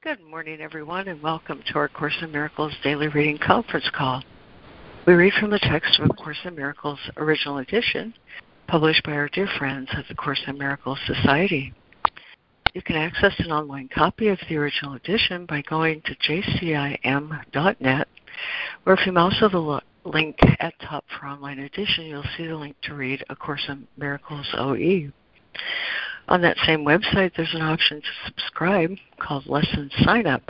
Good morning, everyone, and welcome to our Course in Miracles Daily Reading Conference Call. We read from the text of A Course in Miracles Original Edition, published by our dear friends at the Course in Miracles Society. You can access an online copy of the original edition by going to jcim.net, or if you mouse over the link at top for online edition, you'll see the link to read A Course in Miracles OE. On that same website, there's an option to subscribe called Lesson Sign Up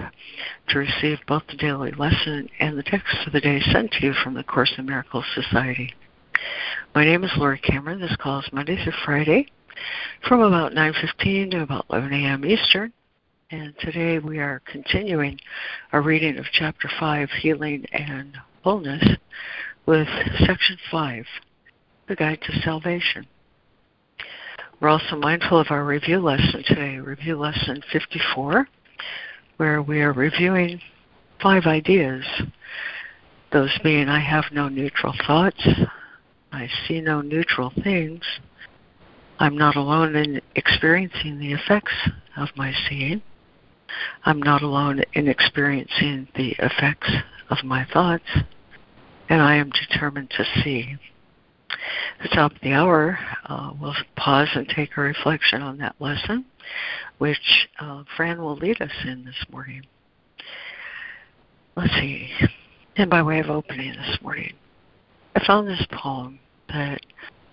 to receive both the daily lesson and the text for the day sent to you from the Course in Miracles Society. My name is Laurie Cameron. This call is Monday through Friday from about 9.15 to about 11 a.m. Eastern. And today we are continuing our reading of Chapter 5, Healing and Wholeness, with Section 5, The Guide to Salvation. We're also mindful of our review lesson today, review lesson 54, where we are reviewing five ideas. Those being I have no neutral thoughts, I see no neutral things, I'm not alone in experiencing the effects of my seeing, I'm not alone in experiencing the effects of my thoughts, and I am determined to see the top of the hour, uh, we'll pause and take a reflection on that lesson, which uh, Fran will lead us in this morning. Let's see. And by way of opening this morning, I found this poem that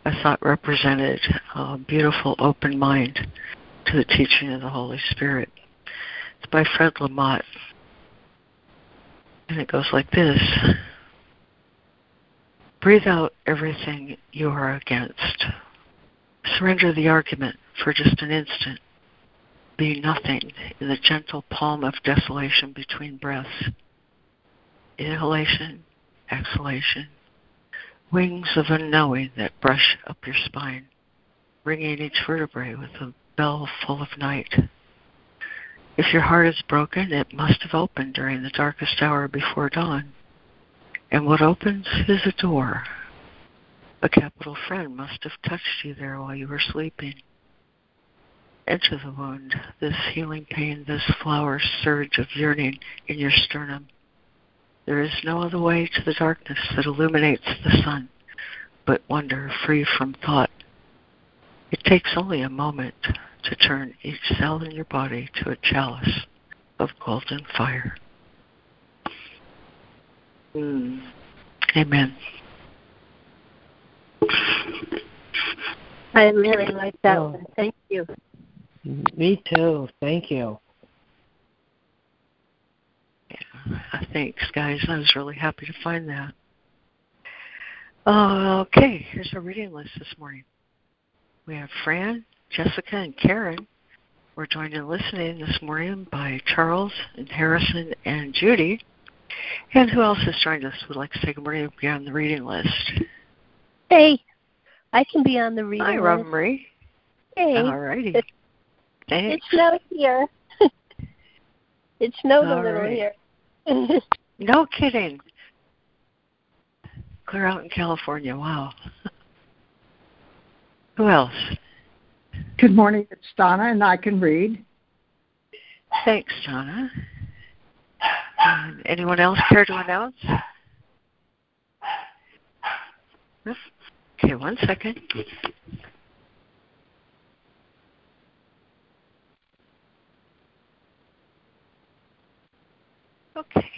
I thought represented a beautiful open mind to the teaching of the Holy Spirit. It's by Fred Lamotte. And it goes like this. Breathe out everything you are against. Surrender the argument for just an instant. Be nothing in the gentle palm of desolation between breaths. Inhalation, exhalation. Wings of unknowing that brush up your spine, ringing each vertebrae with a bell full of night. If your heart is broken, it must have opened during the darkest hour before dawn. And what opens is a door. A capital friend must have touched you there while you were sleeping. Enter the wound, this healing pain, this flower surge of yearning in your sternum. There is no other way to the darkness that illuminates the sun, but wonder free from thought. It takes only a moment to turn each cell in your body to a chalice of golden fire. Mm. Amen. I really like that oh. one. Thank you. Me too. Thank you. Yeah, thanks, guys. I was really happy to find that. Uh, okay, here's our reading list this morning. We have Fran, Jessica, and Karen. We're joined in listening this morning by Charles and Harrison and Judy. And who else has joined us? Would like to say good morning be on the reading list. Hey, I can be on the reading Hi, list. Hi, Marie. Hey. All righty. Thanks. it's snowed here. it snowed All a little right. here. no kidding. Clear out in California. Wow. Who else? Good morning. It's Donna, and I can read. Thanks, Donna. Um, anyone else care to announce? Okay, one second. Okay,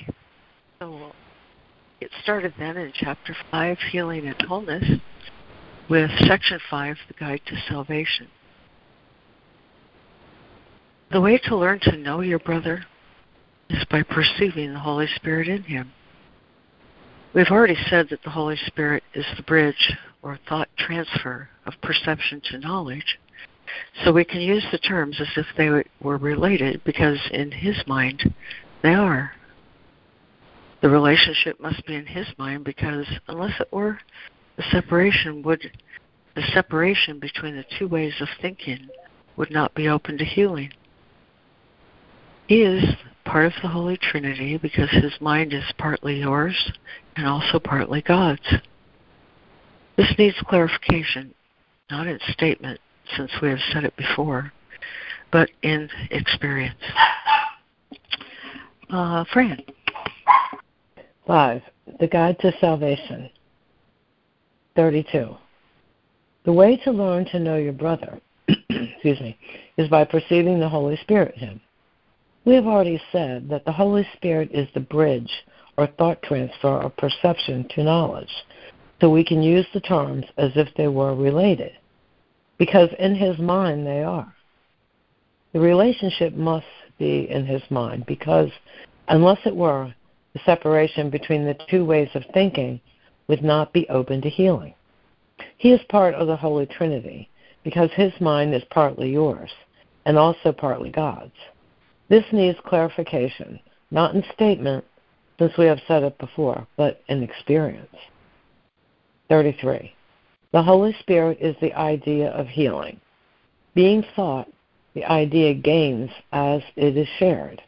so we'll get started then in Chapter 5, Healing and Wholeness, with Section 5, The Guide to Salvation. The way to learn to know your brother is by perceiving the Holy Spirit in him. We've already said that the Holy Spirit is the bridge or thought transfer of perception to knowledge, so we can use the terms as if they were related because in his mind they are. The relationship must be in his mind because unless it were, the separation would the separation between the two ways of thinking would not be open to healing. He is part of the Holy Trinity because his mind is partly yours and also partly God's. This needs clarification, not in statement, since we have said it before, but in experience. Uh, Fran. Five. The Guide to Salvation. 32. The way to learn to know your brother, excuse me, is by perceiving the Holy Spirit in him. We have already said that the Holy Spirit is the bridge or thought transfer of perception to knowledge, so we can use the terms as if they were related, because in his mind they are. The relationship must be in his mind, because unless it were, the separation between the two ways of thinking would not be open to healing. He is part of the Holy Trinity because his mind is partly yours and also partly God's. This needs clarification, not in statement, since we have said it before, but in experience. 33. The Holy Spirit is the idea of healing. Being thought, the idea gains as it is shared.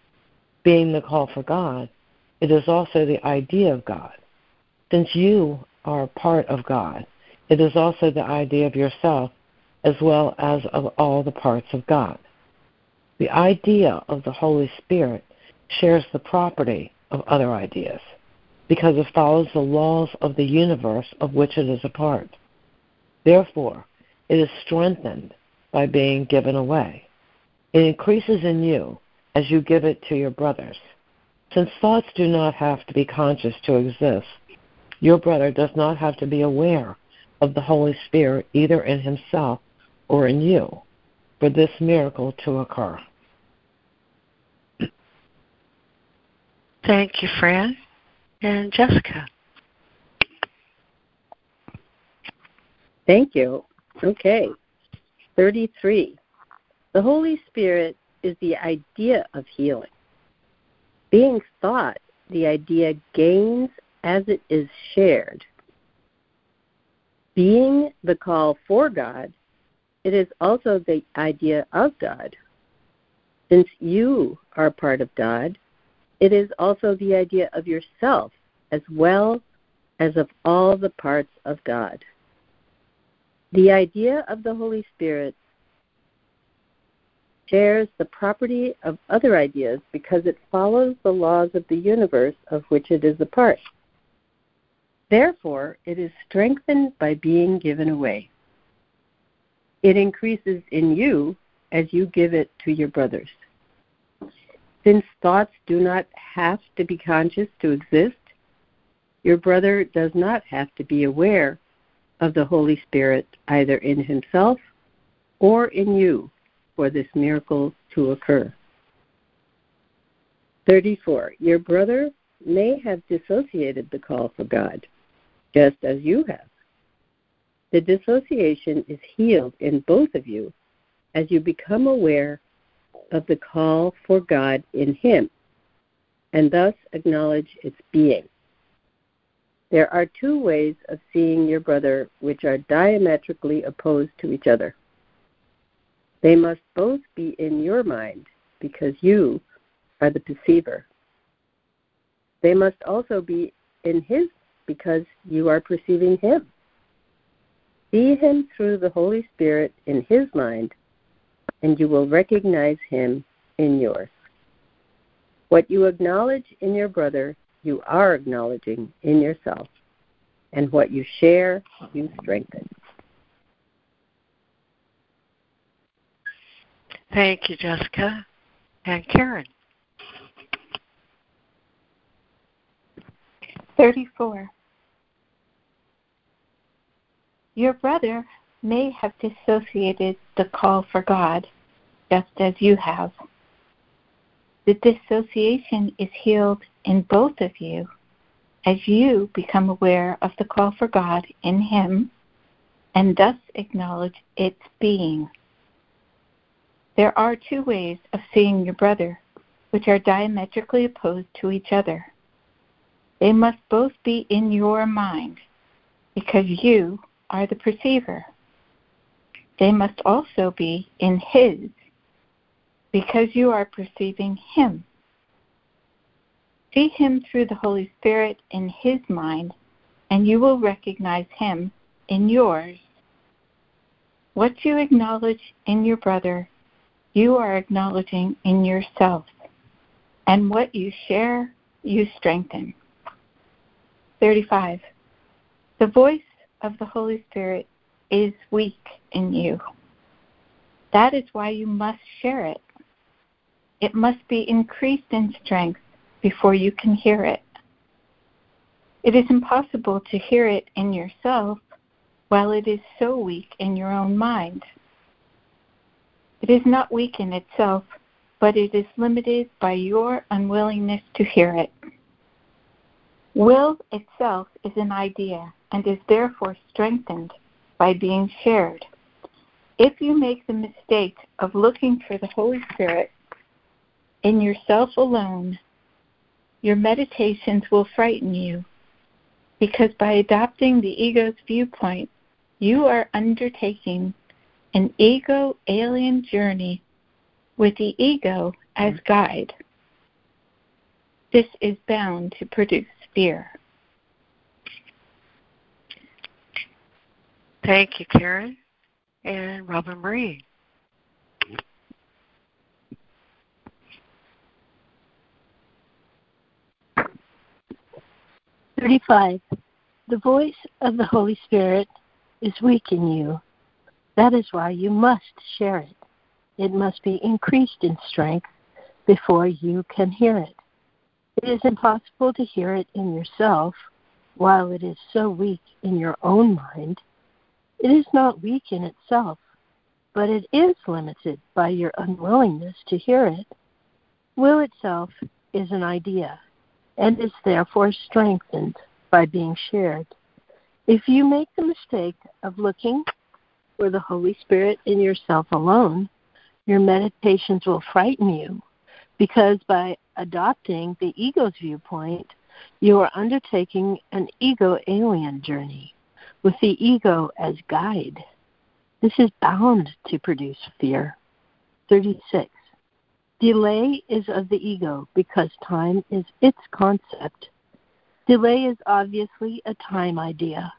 Being the call for God, it is also the idea of God. Since you are part of God, it is also the idea of yourself as well as of all the parts of God. The idea of the Holy Spirit shares the property of other ideas because it follows the laws of the universe of which it is a part. Therefore, it is strengthened by being given away. It increases in you as you give it to your brothers. Since thoughts do not have to be conscious to exist, your brother does not have to be aware of the Holy Spirit either in himself or in you for this miracle to occur. Thank you, Fran. And Jessica. Thank you. Okay. 33. The Holy Spirit is the idea of healing. Being thought, the idea gains as it is shared. Being the call for God, it is also the idea of God. Since you are part of God, it is also the idea of yourself as well as of all the parts of God. The idea of the Holy Spirit shares the property of other ideas because it follows the laws of the universe of which it is a part. Therefore, it is strengthened by being given away. It increases in you as you give it to your brothers. Since thoughts do not have to be conscious to exist, your brother does not have to be aware of the Holy Spirit either in himself or in you for this miracle to occur. 34. Your brother may have dissociated the call for God, just as you have. The dissociation is healed in both of you as you become aware of the call for God in Him and thus acknowledge its being. There are two ways of seeing your brother which are diametrically opposed to each other. They must both be in your mind because you are the perceiver. They must also be in his because you are perceiving him. See him through the Holy Spirit in his mind, and you will recognize him in yours. What you acknowledge in your brother, you are acknowledging in yourself. And what you share, you strengthen. Thank you, Jessica. And Karen. 34. Your brother may have dissociated the call for God, just as you have. The dissociation is healed in both of you as you become aware of the call for God in Him and thus acknowledge its being. There are two ways of seeing your brother, which are diametrically opposed to each other. They must both be in your mind, because you are the perceiver. They must also be in His, because you are perceiving Him. See Him through the Holy Spirit in His mind, and you will recognize Him in yours. What you acknowledge in your brother, you are acknowledging in yourself. and what you share, you strengthen. 35. The voice of the Holy Spirit is weak in you. That is why you must share it. It must be increased in strength before you can hear it. It is impossible to hear it in yourself while it is so weak in your own mind. It is not weak in itself, but it is limited by your unwillingness to hear it. Will itself is an idea and is therefore strengthened by being shared. If you make the mistake of looking for the Holy Spirit in yourself alone, your meditations will frighten you because by adopting the ego's viewpoint, you are undertaking an ego alien journey with the ego as guide. This is bound to produce fear. Thank you, Karen. And Robin Marie. Thirty-five. The voice of the Holy Spirit is weak in you. That is why you must share it. It must be increased in strength before you can hear it. It is impossible to hear it in yourself while it is so weak in your own mind. It is not weak in itself, but it is limited by your unwillingness to hear it. Will itself is an idea and is therefore strengthened by being shared. If you make the mistake of looking for the Holy Spirit in yourself alone, your meditations will frighten you because by adopting the ego's viewpoint, you are undertaking an ego alien journey with the ego as guide. This is bound to produce fear. 36. Delay is of the ego because time is its concept. Delay is obviously a time idea.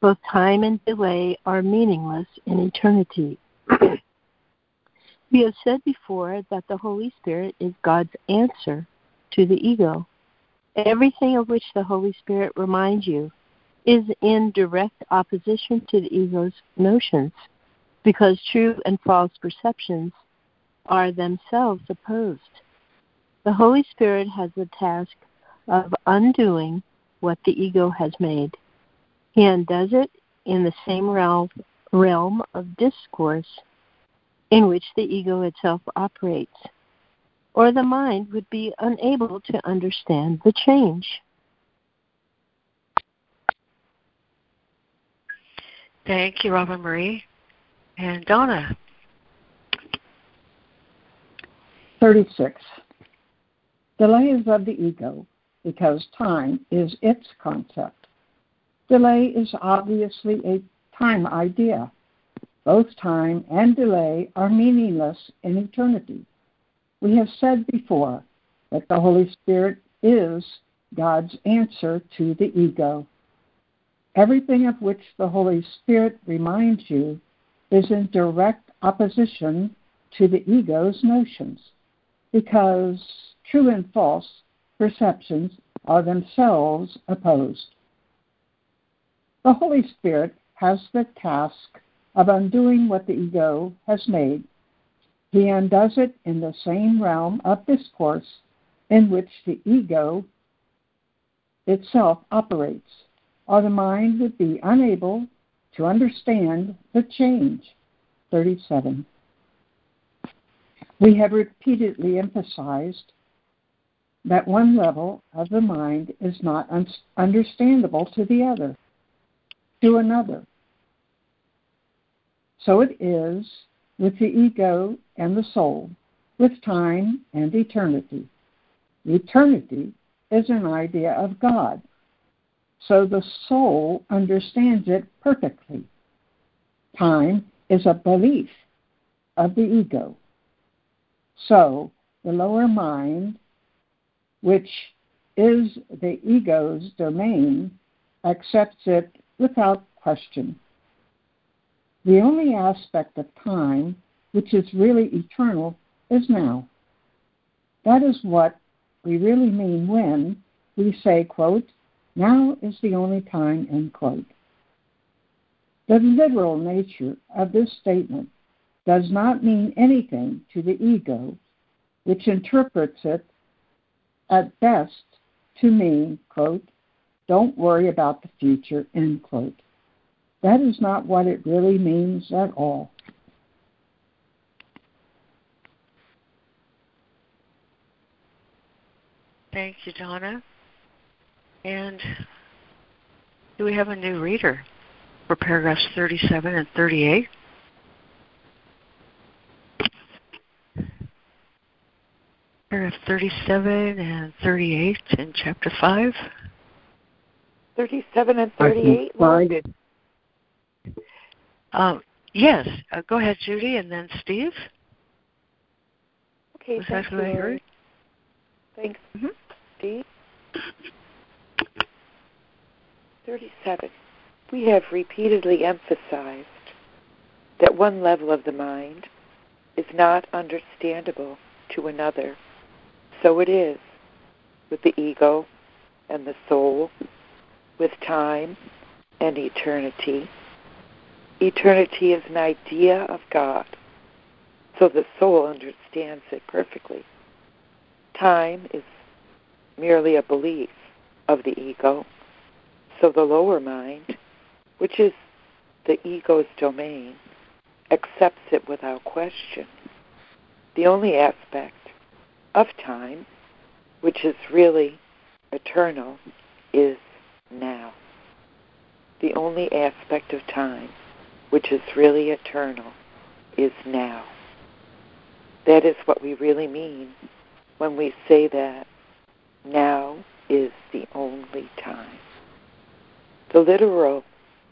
Both time and delay are meaningless in eternity. we have said before that the Holy Spirit is God's answer to the ego. Everything of which the Holy Spirit reminds you is in direct opposition to the ego's notions, because true and false perceptions are themselves opposed. The Holy Spirit has the task of undoing what the ego has made. He undoes it in the same realm, realm of discourse in which the ego itself operates, or the mind would be unable to understand the change. Thank you, Robin Marie. And Donna. 36. Delay is of the ego because time is its concept. Delay is obviously a time idea. Both time and delay are meaningless in eternity. We have said before that the Holy Spirit is God's answer to the ego. Everything of which the Holy Spirit reminds you is in direct opposition to the ego's notions, because true and false perceptions are themselves opposed. The Holy Spirit has the task of undoing what the ego has made. He undoes it in the same realm of discourse in which the ego itself operates or the mind would be unable to understand the change. 37. We have repeatedly emphasized that one level of the mind is not un- understandable to the other, to another. So it is with the ego and the soul, with time and eternity. Eternity is an idea of God, so the soul understands it perfectly. Time is a belief of the ego. So the lower mind, which is the ego's domain, accepts it without question. The only aspect of time which is really eternal is now. That is what we really mean when we say, quote, now is the only time, end quote. The literal nature of this statement does not mean anything to the ego, which interprets it at best to mean, quote, don't worry about the future, end quote. That is not what it really means at all. Thank you, Donna. And do we have a new reader for paragraphs 37 and 38? Paragraph 37 and 38 in chapter 5. 37 and 38? find it. Um, yes, uh, go ahead, Judy, and then Steve. Okay, Was thank that what I you. heard? Thanks, Mhm. Steve. 37. We have repeatedly emphasized that one level of the mind is not understandable to another. So it is with the ego and the soul, with time and eternity. Eternity is an idea of God, so the soul understands it perfectly. Time is merely a belief of the ego, so the lower mind, which is the ego's domain, accepts it without question. The only aspect of time, which is really eternal, is now. The only aspect of time, which is really eternal, is now. That is what we really mean when we say that now is the only time. The literal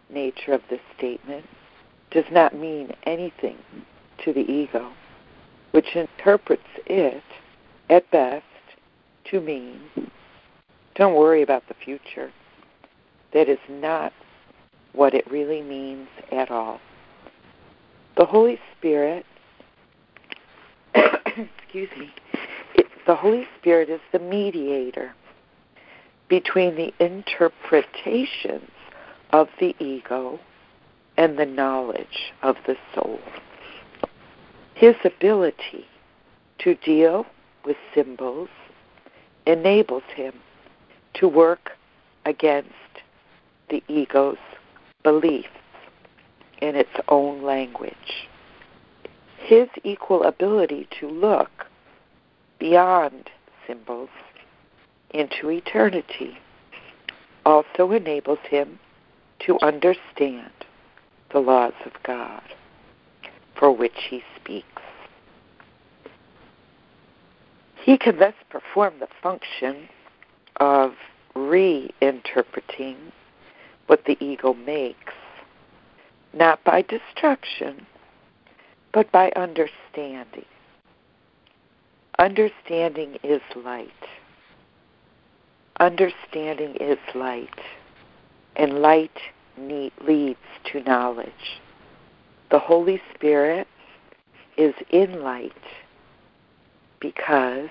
nature of this statement does not mean anything to the ego, which interprets it, at best, to mean don't worry about the future. That is not what it really means at all. The Holy Spirit, excuse me, it, the Holy Spirit is the mediator between the interpretations of the ego and the knowledge of the soul. His ability to deal with symbols enables him to work against the ego's beliefs in its own language. His equal ability to look beyond symbols into eternity also enables him to understand the laws of God for which he speaks. He can thus perform the function of reinterpreting what the ego makes, not by destruction, but by understanding. Understanding is light. Understanding is light, and light need, leads to knowledge. The Holy Spirit is in light because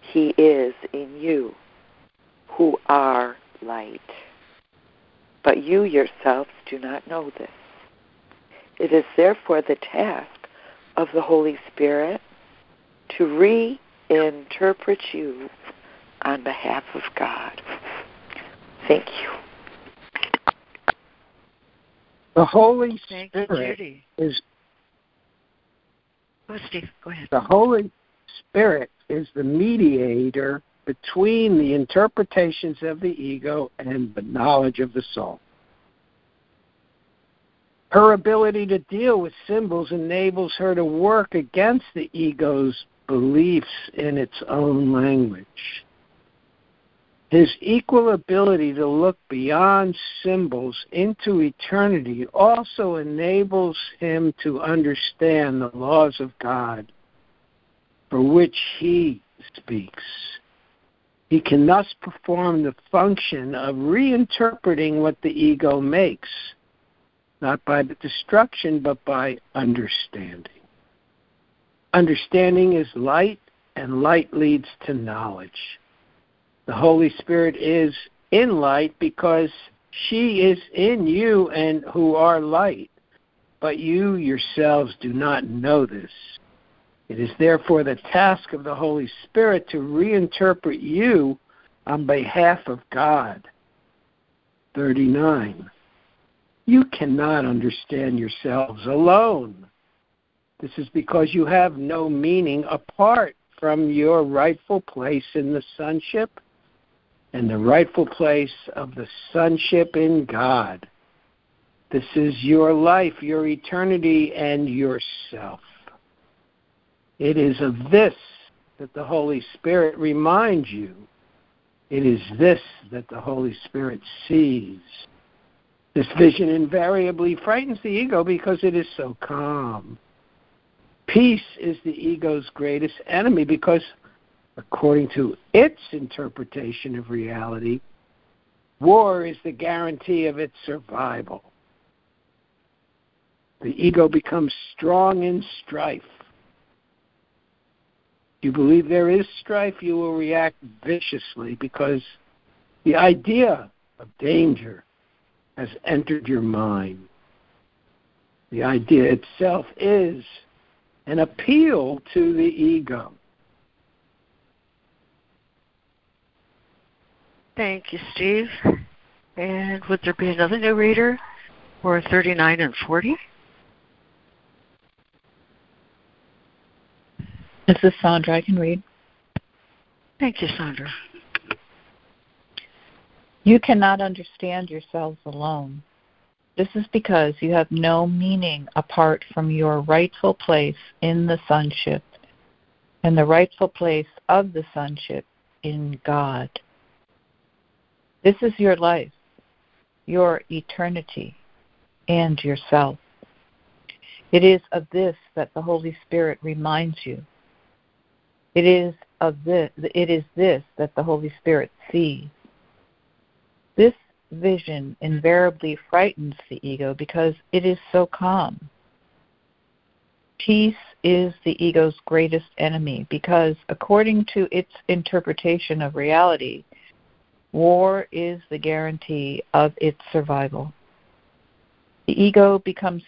He is in you, who are light. But you yourselves do not know this. It is therefore the task of the Holy Spirit to reinterpret you on behalf of God. Thank you. The Holy Thank Spirit Judy. is Go ahead, Steve. Go ahead. the Holy Spirit is the mediator between the interpretations of the ego and the knowledge of the soul. Her ability to deal with symbols enables her to work against the ego's beliefs in its own language. His equal ability to look beyond symbols into eternity also enables him to understand the laws of God for which he speaks. He can thus perform the function of reinterpreting what the ego makes, not by destruction, but by understanding. Understanding is light, and light leads to knowledge. The Holy Spirit is in light because she is in you and who are light, but you yourselves do not know this. It is therefore the task of the Holy Spirit to reinterpret you on behalf of God. 39. You cannot understand yourselves alone. This is because you have no meaning apart from your rightful place in the sonship and the rightful place of the sonship in God. This is your life, your eternity, and yourself. It is of this that the Holy Spirit reminds you. It is this that the Holy Spirit sees. This vision invariably frightens the ego because it is so calm. Peace is the ego's greatest enemy because according to its interpretation of reality, war is the guarantee of its survival. The ego becomes strong in strife. If you believe there is strife, you will react viciously because the idea of danger has entered your mind. The idea itself is an appeal to the ego. Thank you, Steve. And would there be another new reader for 39 and 40? This is Sandra. I can read. Thank you, Sandra. You cannot understand yourselves alone. This is because you have no meaning apart from your rightful place in the sonship and the rightful place of the sonship in God. This is your life, your eternity, and yourself. It is of this that the Holy Spirit reminds you. It is of this it is this that the Holy Spirit sees. This vision invariably frightens the ego because it is so calm. Peace is the ego's greatest enemy because, according to its interpretation of reality, War is the guarantee of its survival. The ego becomes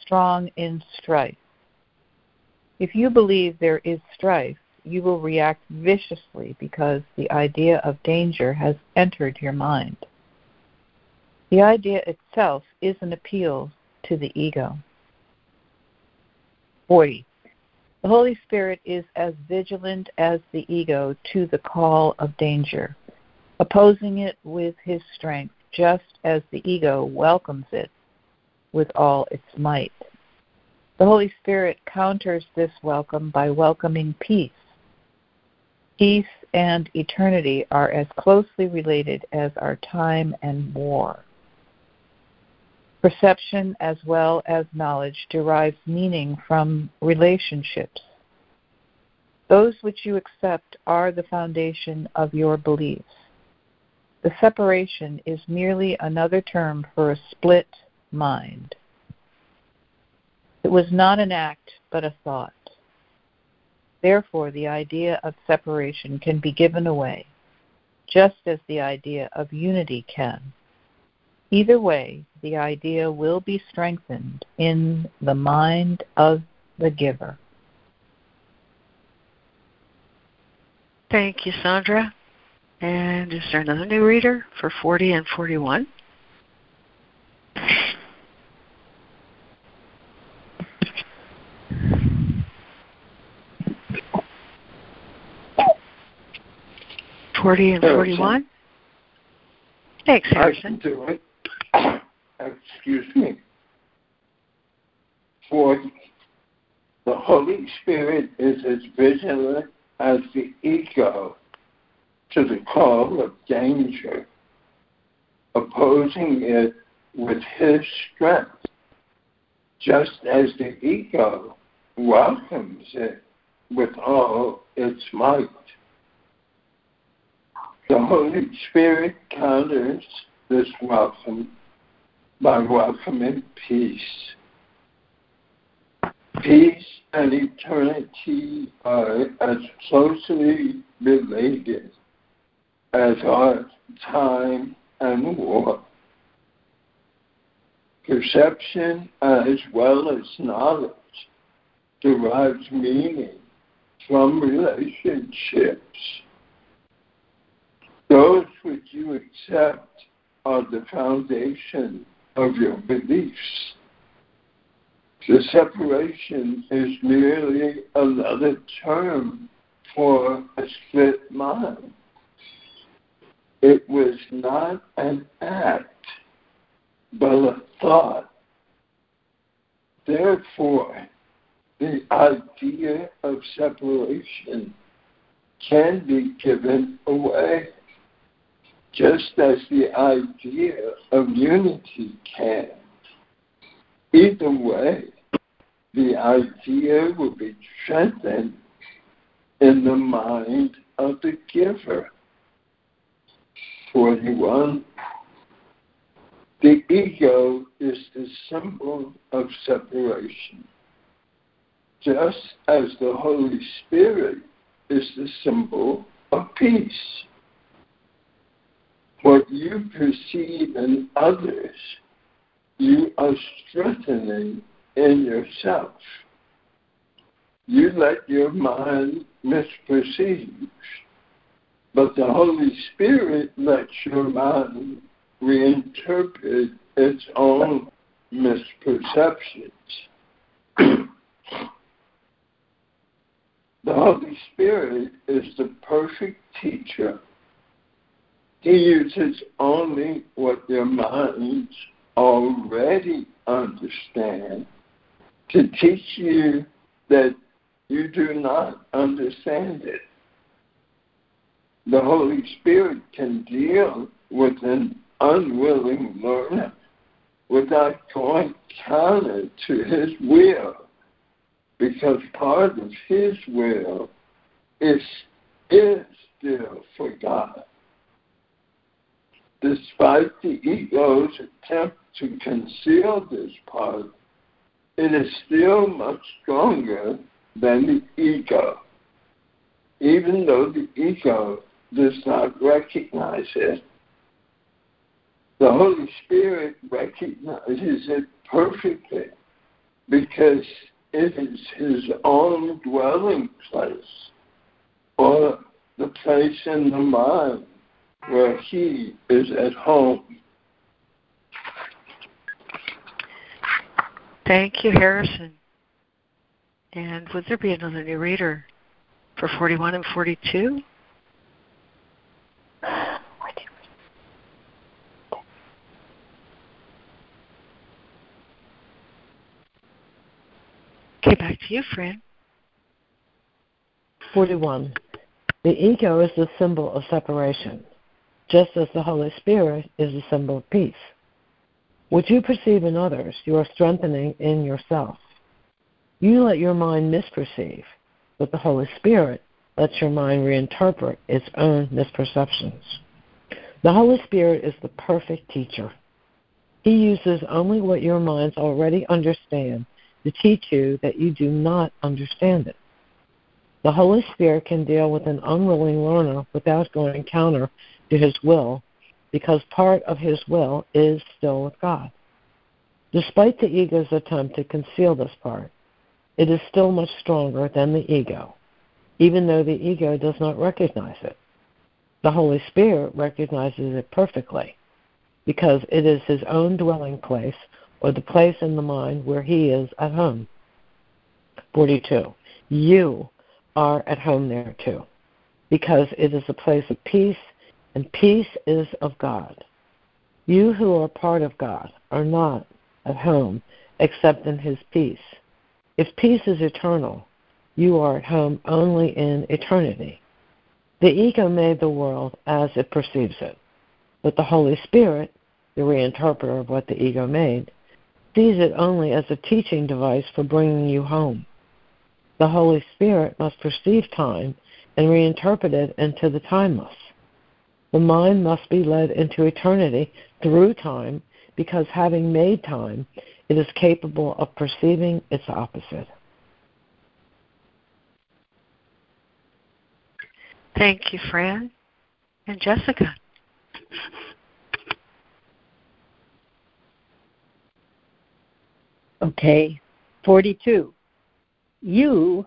strong in strife. If you believe there is strife, you will react viciously because the idea of danger has entered your mind. The idea itself is an appeal to the ego. 40. The Holy Spirit is as vigilant as the ego to the call of danger opposing it with his strength, just as the ego welcomes it with all its might. The Holy Spirit counters this welcome by welcoming peace. Peace and eternity are as closely related as are time and war. Perception as well as knowledge derives meaning from relationships. Those which you accept are the foundation of your beliefs. The separation is merely another term for a split mind. It was not an act, but a thought. Therefore, the idea of separation can be given away, just as the idea of unity can. Either way, the idea will be strengthened in the mind of the giver. Thank you, Sandra. And is there another new reader for 40 and 41? Forty and forty-one. Thanks, Harrison. I can do it. Excuse me. For the Holy Spirit is as vigilant as the ego to the call of danger, opposing it with his strength, just as the ego welcomes it with all its might. The Holy Spirit counters this welcome by welcoming peace. Peace and eternity are as closely related as are time and war. Perception as well as knowledge derives meaning from relationships. Those which you accept are the foundation of your beliefs. The separation is merely another term for a split mind. It was not an act, but a thought. Therefore, the idea of separation can be given away, just as the idea of unity can. Either way, the idea will be strengthened in the mind of the giver. 41. The ego is the symbol of separation, just as the Holy Spirit is the symbol of peace. What you perceive in others, you are strengthening in yourself. You let your mind misperceive, but the Holy Spirit lets your mind reinterpret its own misperceptions. the Holy Spirit is the perfect teacher. He uses only what your minds already understand to teach you that you do not understand it. The Holy Spirit can deal with an unwilling learner without going counter to his will, because part of his will is, is still for God. Despite the ego's attempt to conceal this part, it is still much stronger than the ego, even though the ego does not recognize it. The Holy Spirit recognizes it perfectly because it is his own dwelling place or the place in the mind where he is at home. Thank you, Harrison. And would there be another new reader for 41 and 42? Okay, back to you, Fran. 41. The ego is the symbol of separation, just as the Holy Spirit is the symbol of peace. What you perceive in others, you are strengthening in yourself. You let your mind misperceive, but the Holy Spirit lets your mind reinterpret its own misperceptions. The Holy Spirit is the perfect teacher. He uses only what your minds already understand to teach you that you do not understand it. The Holy Spirit can deal with an unwilling learner without going counter to his will because part of his will is still with God. Despite the ego's attempt to conceal this part, it is still much stronger than the ego, even though the ego does not recognize it. The Holy Spirit recognizes it perfectly because it is his own dwelling place or the place in the mind where he is at home. 42. You are at home there too because it is a place of peace and peace is of God. You who are part of God are not at home except in His peace. If peace is eternal, you are at home only in eternity. The ego made the world as it perceives it, but the Holy Spirit, the reinterpreter of what the ego made, sees it only as a teaching device for bringing you home. The Holy Spirit must perceive time and reinterpret it into the timeless. The mind must be led into eternity through time because, having made time, it is capable of perceiving its opposite. Thank you, Fran and Jessica. Okay, 42. You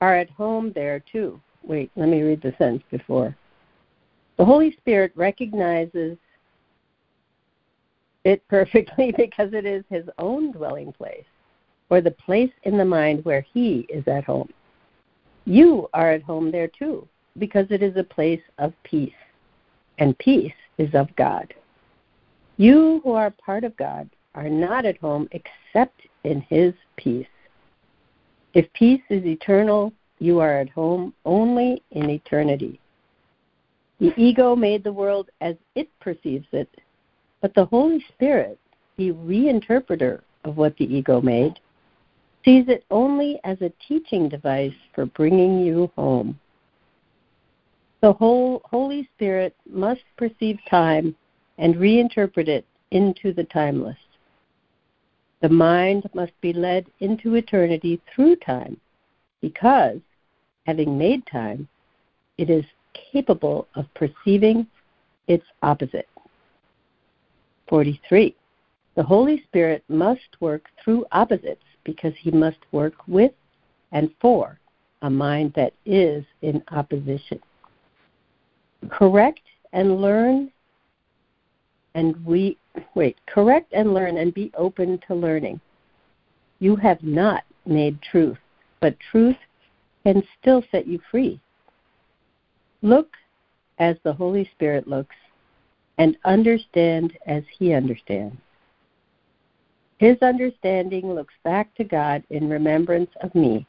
are at home there too. Wait, let me read the sentence before. The Holy Spirit recognizes it perfectly because it is his own dwelling place, or the place in the mind where he is at home. You are at home there too, because it is a place of peace, and peace is of God. You who are part of God are not at home except in his peace. If peace is eternal, you are at home only in eternity. The ego made the world as it perceives it, but the Holy Spirit, the reinterpreter of what the ego made, sees it only as a teaching device for bringing you home. The whole Holy Spirit must perceive time and reinterpret it into the timeless. The mind must be led into eternity through time because, having made time, it is capable of perceiving its opposite. 43. The Holy Spirit must work through opposites because he must work with and for a mind that is in opposition. Correct and learn and we wait, correct and learn and be open to learning. You have not made truth, but truth can still set you free. Look as the Holy Spirit looks and understand as He understands. His understanding looks back to God in remembrance of me.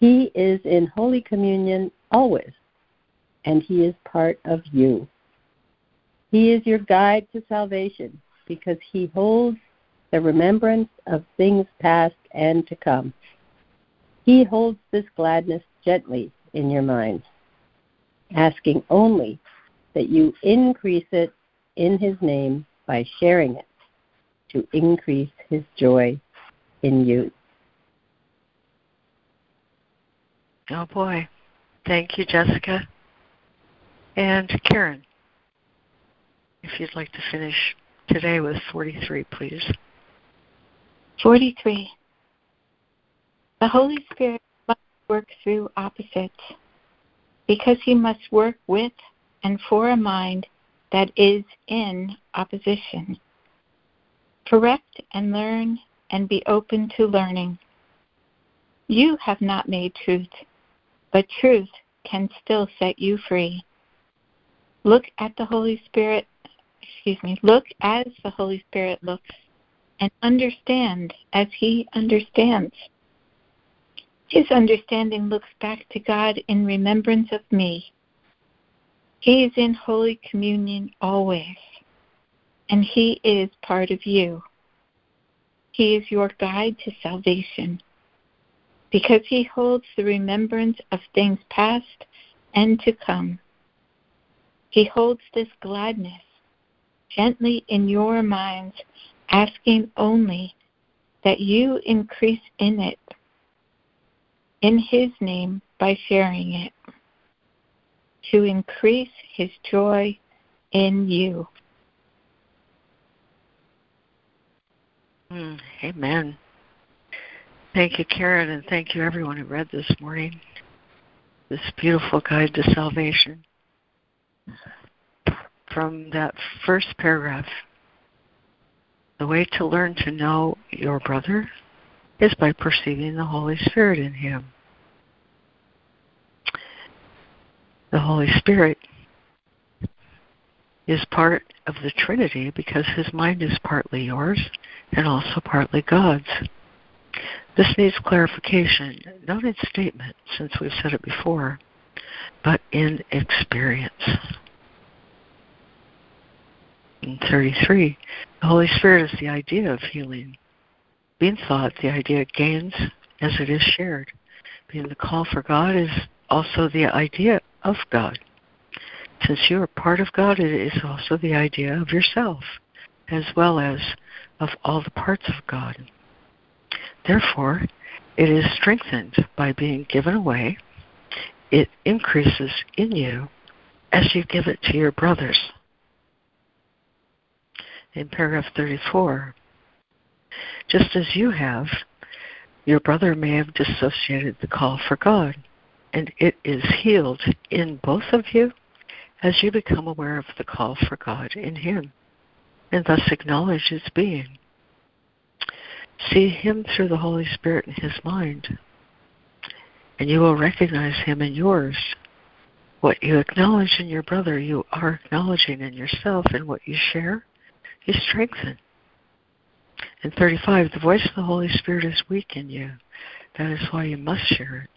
He is in Holy Communion always, and He is part of you. He is your guide to salvation because He holds the remembrance of things past and to come. He holds this gladness gently in your mind, asking only that you increase it in His name by sharing it to increase His joy in you. Oh boy. Thank you, Jessica. And Karen, if you'd like to finish today with 43, please. 43. The Holy Spirit must work through opposites because he must work with and for a mind that is in opposition. Correct and learn and be open to learning. You have not made truth, but truth can still set you free. Look at the Holy Spirit, excuse me, look as the Holy Spirit looks and understand as he understands. His understanding looks back to God in remembrance of me. He is in Holy Communion always, and He is part of you. He is your guide to salvation because He holds the remembrance of things past and to come. He holds this gladness gently in your minds, asking only that you increase in it, in His name by sharing it to increase his joy in you. Mm, amen. Thank you, Karen, and thank you, everyone who read this morning. This beautiful guide to salvation. From that first paragraph, the way to learn to know your brother is by perceiving the Holy Spirit in him. the Holy Spirit is part of the Trinity because his mind is partly yours and also partly God's. This needs clarification, not in statement, since we've said it before, but in experience. In 33, the Holy Spirit is the idea of healing. Being thought, the idea gains as it is shared. Being the call for God is also the idea of God. Since you are part of God, it is also the idea of yourself, as well as of all the parts of God. Therefore, it is strengthened by being given away it increases in you as you give it to your brothers. In paragraph 34, just as you have, your brother may have dissociated the call for God, and it is healed in both of you as you become aware of the call for God in Him, and thus acknowledge its being. See Him through the Holy Spirit in His mind, and you will recognize Him in yours. What you acknowledge in your brother, you are acknowledging in yourself, and what you share, you strengthen. In 35, the voice of the Holy Spirit is weak in you. That is why you must share it.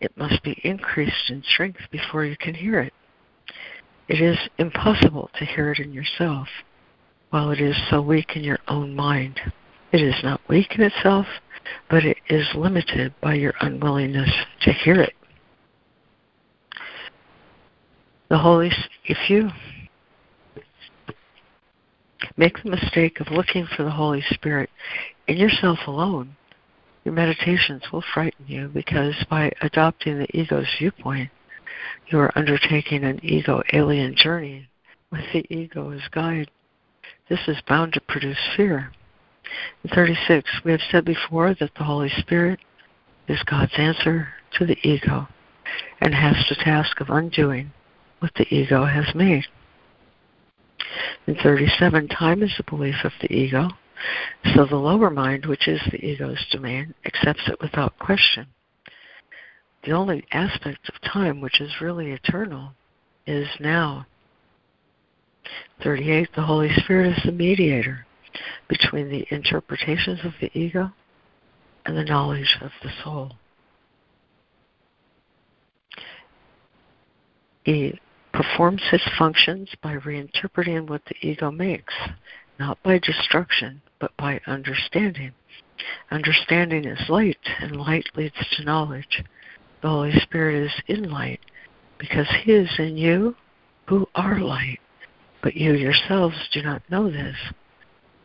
It must be increased in strength before you can hear it. It is impossible to hear it in yourself while it is so weak in your own mind. It is not weak in itself, but it is limited by your unwillingness to hear it. The Holy, if you make the mistake of looking for the Holy Spirit in yourself alone, your meditations will frighten you because by adopting the ego's viewpoint, you are undertaking an ego alien journey with the ego as guide. This is bound to produce fear. In 36, we have said before that the Holy Spirit is God's answer to the ego and has the task of undoing what the ego has made. In 37, time is the belief of the ego, so the lower mind, which is the ego's domain, accepts it without question. The only aspect of time which is really eternal is now. 38, the Holy Spirit is the mediator between the interpretations of the ego and the knowledge of the soul. He performs his functions by reinterpreting what the ego makes, not by destruction, but by understanding. Understanding is light, and light leads to knowledge. The Holy Spirit is in light because He is in you who are light, but you yourselves do not know this.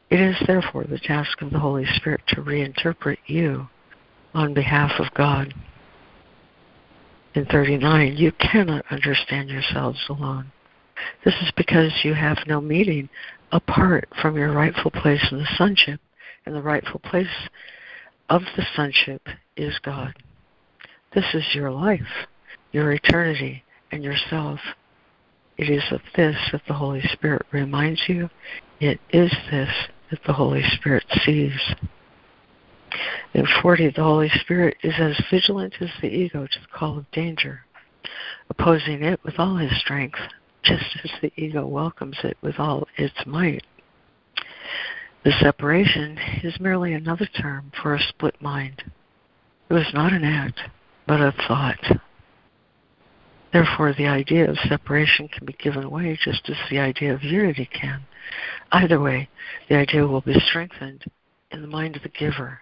It is therefore the task of the Holy Spirit to reinterpret you on behalf of God in 39, you cannot understand yourselves alone. This is because you have no meaning apart from your rightful place in the sonship, and the rightful place of the sonship is God. This is your life, your eternity, and yourself. It is of this that the Holy Spirit reminds you. It is this that the Holy Spirit sees. In 40, the Holy Spirit is as vigilant as the ego to the call of danger, opposing it with all his strength, just as the ego welcomes it with all its might. The separation is merely another term for a split mind. It was not an act, but a thought. Therefore, the idea of separation can be given away just as the idea of unity can. Either way, the idea will be strengthened in the mind of the giver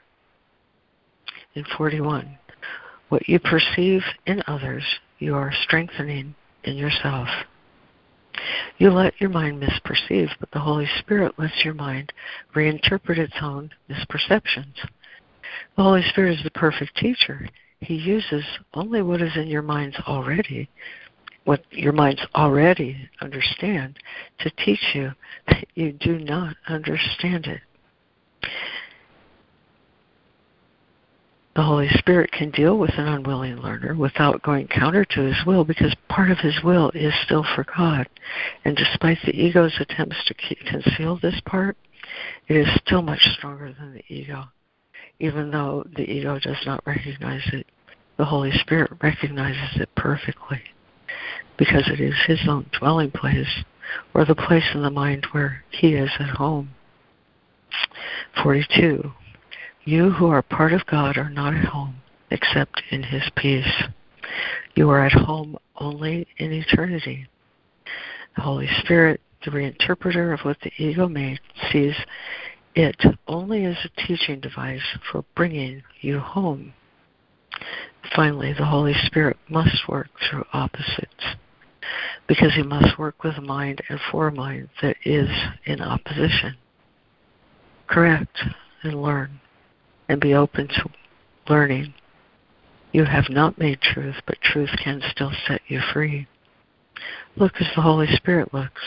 in 41. What you perceive in others, you are strengthening in yourself. You let your mind misperceive, but the Holy Spirit lets your mind reinterpret its own misperceptions. The Holy Spirit is the perfect teacher. He uses only what is in your minds already, what your minds already understand, to teach you that you do not understand it. The Holy Spirit can deal with an unwilling learner without going counter to his will because part of his will is still for God. And despite the ego's attempts to conceal this part, it is still much stronger than the ego. Even though the ego does not recognize it, the Holy Spirit recognizes it perfectly because it is his own dwelling place or the place in the mind where he is at home. 42. You who are part of God are not at home except in His peace. You are at home only in eternity. The Holy Spirit, the reinterpreter of what the ego made, sees it only as a teaching device for bringing you home. Finally, the Holy Spirit must work through opposites because he must work with a mind and for a mind that is in opposition. Correct and learn and be open to learning You have not made truth, but truth can still set you free. Look as the Holy Spirit looks,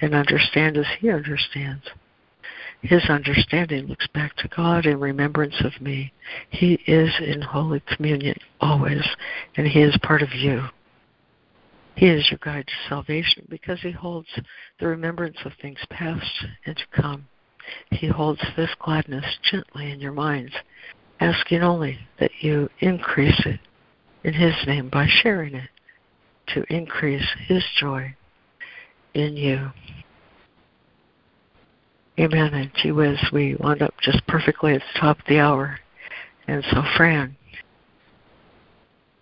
and understand as He understands. His understanding looks back to God in remembrance of me. He is in holy communion always, and He is part of you. He is your guide to salvation because He holds the remembrance of things past and to come. He holds this gladness gently in your minds, asking only that you increase it in His name by sharing it to increase His joy in you. Amen. And gee whiz, we wound up just perfectly at the top of the hour. And so, Fran,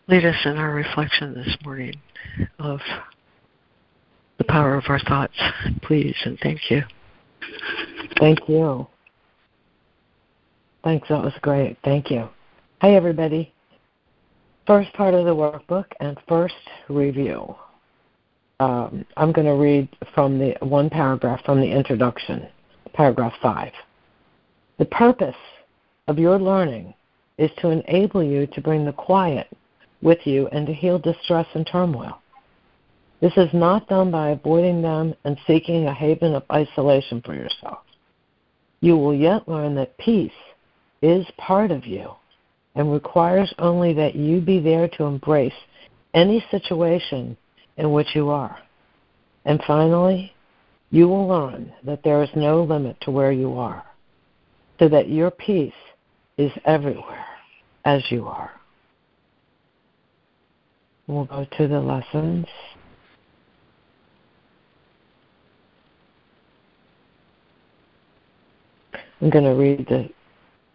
lead us in our reflection this morning of the power of our thoughts, please, and thank you. Thank you. Thanks, that was great. Thank you. Hi, everybody. First part of the workbook and first review. Um, I'm going to read from the one paragraph from the introduction, paragraph five. The purpose of your learning is to enable you to bring the quiet with you and to heal distress and turmoil. This is not done by avoiding them and seeking a haven of isolation for yourself. You will yet learn that peace is part of you and requires only that you be there to embrace any situation in which you are. And finally, you will learn that there is no limit to where you are, so that your peace is everywhere as you are. We'll go to the lessons. I'm going to read the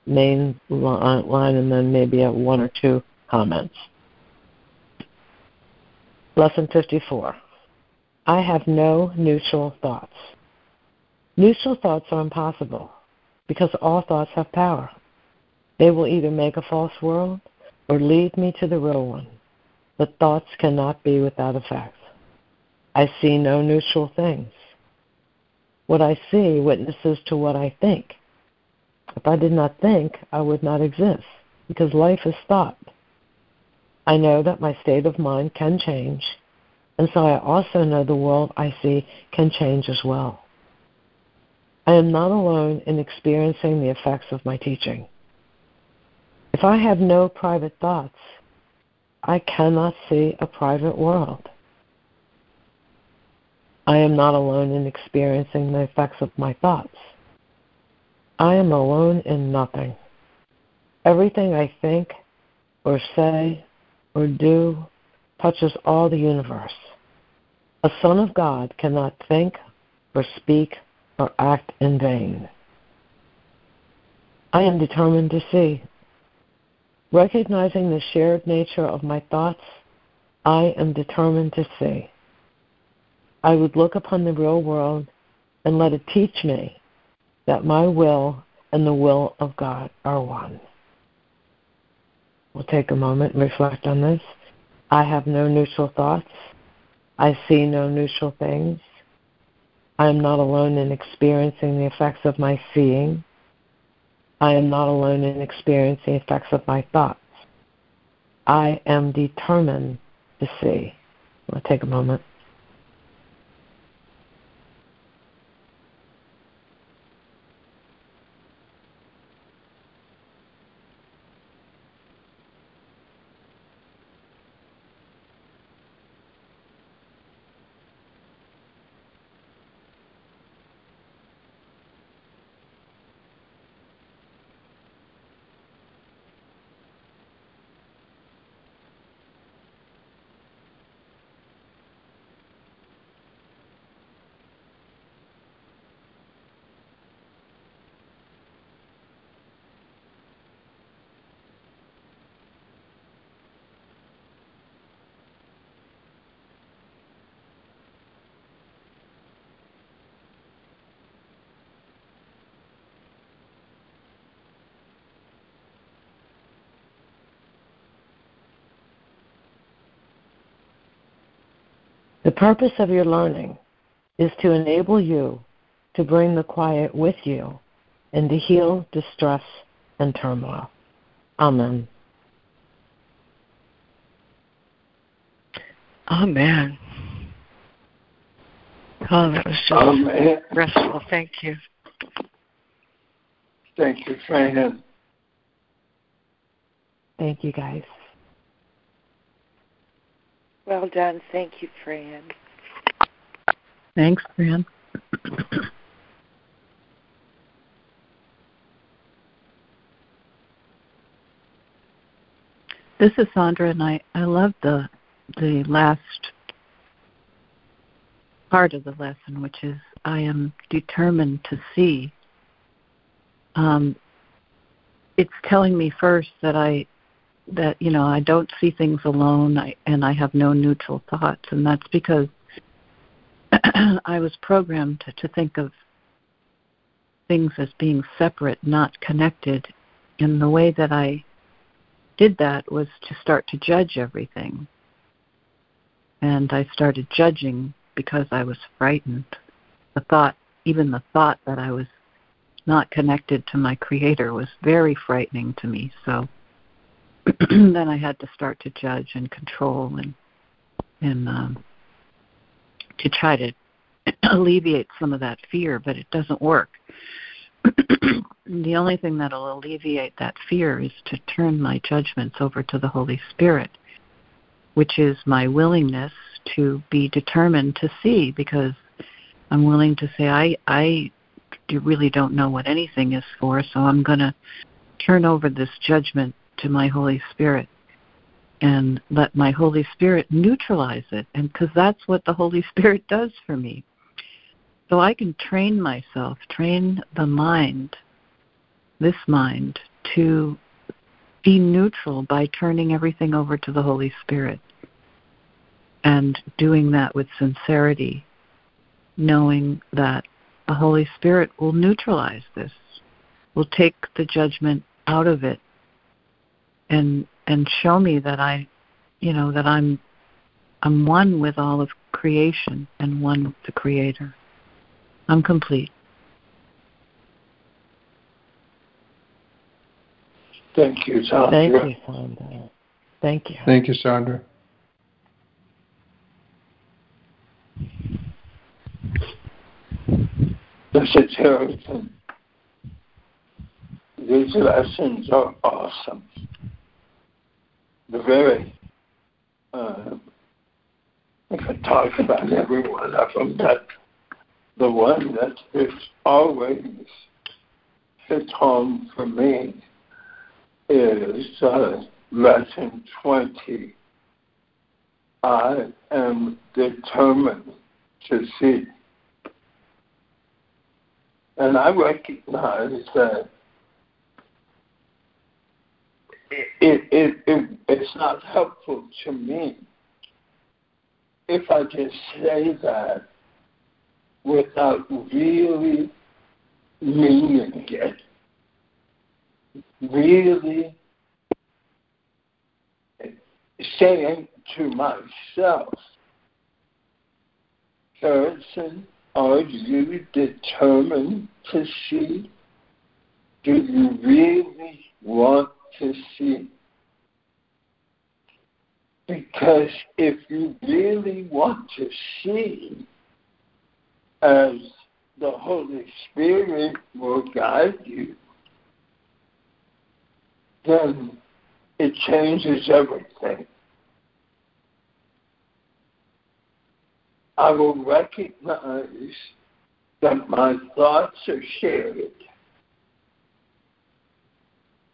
main line and then maybe a one or two comments. Lesson 54. I have no neutral thoughts. Neutral thoughts are impossible because all thoughts have power. They will either make a false world or lead me to the real one. But thoughts cannot be without effect. I see no neutral things. What I see witnesses to what I think. If I did not think, I would not exist, because life is thought. I know that my state of mind can change, and so I also know the world I see can change as well. I am not alone in experiencing the effects of my teaching. If I have no private thoughts, I cannot see a private world. I am not alone in experiencing the effects of my thoughts. I am alone in nothing. Everything I think or say or do touches all the universe. A son of God cannot think or speak or act in vain. I am determined to see. Recognizing the shared nature of my thoughts, I am determined to see. I would look upon the real world and let it teach me that my will and the will of God are one. We'll take a moment and reflect on this. I have no neutral thoughts. I see no neutral things. I am not alone in experiencing the effects of my seeing. I am not alone in experiencing the effects of my thoughts. I am determined to see. I'll take a moment. The purpose of your learning is to enable you to bring the quiet with you and to heal distress and turmoil. Amen. Amen. Oh, that was just Amen. restful. Thank you. Thank you, Fran. Thank you, guys. Well done. Thank you, Fran. Thanks, Fran. This is Sandra, and I, I love the the last part of the lesson, which is I am determined to see. Um, it's telling me first that I that you know I don't see things alone, I, and I have no neutral thoughts, and that's because I was programmed to, to think of things as being separate, not connected. And the way that I did that was to start to judge everything. And I started judging because I was frightened. The thought, even the thought that I was not connected to my Creator was very frightening to me. So then I had to start to judge and control and and um, to try to alleviate some of that fear, but it doesn't work. the only thing that'll alleviate that fear is to turn my judgments over to the Holy Spirit, which is my willingness to be determined to see because I'm willing to say I I really don't know what anything is for, so I'm going to turn over this judgment to my Holy Spirit and let my Holy Spirit neutralize it and cuz that's what the Holy Spirit does for me. So I can train myself, train the mind, this mind, to be neutral by turning everything over to the Holy Spirit and doing that with sincerity, knowing that the Holy Spirit will neutralize this, will take the judgment out of it and and show me that I you know that I'm I'm one with all of creation and one with the creator. I'm complete. Thank you, Sandra. Thank you, Sandra. Thank you. Thank you, Sandra. This is Harrison. These lessons are awesome. The very, uh, I could talk about every one of them, but the one that is always hits home for me is uh, lesson 20. I am determined to see. And I recognize that it, it, it, it's not helpful to me if I just say that without really meaning it. Really saying to myself, Harrison, are you determined to see? Do you really want to see? Because if you really want to see, as the Holy Spirit will guide you, then it changes everything. I will recognize that my thoughts are shared,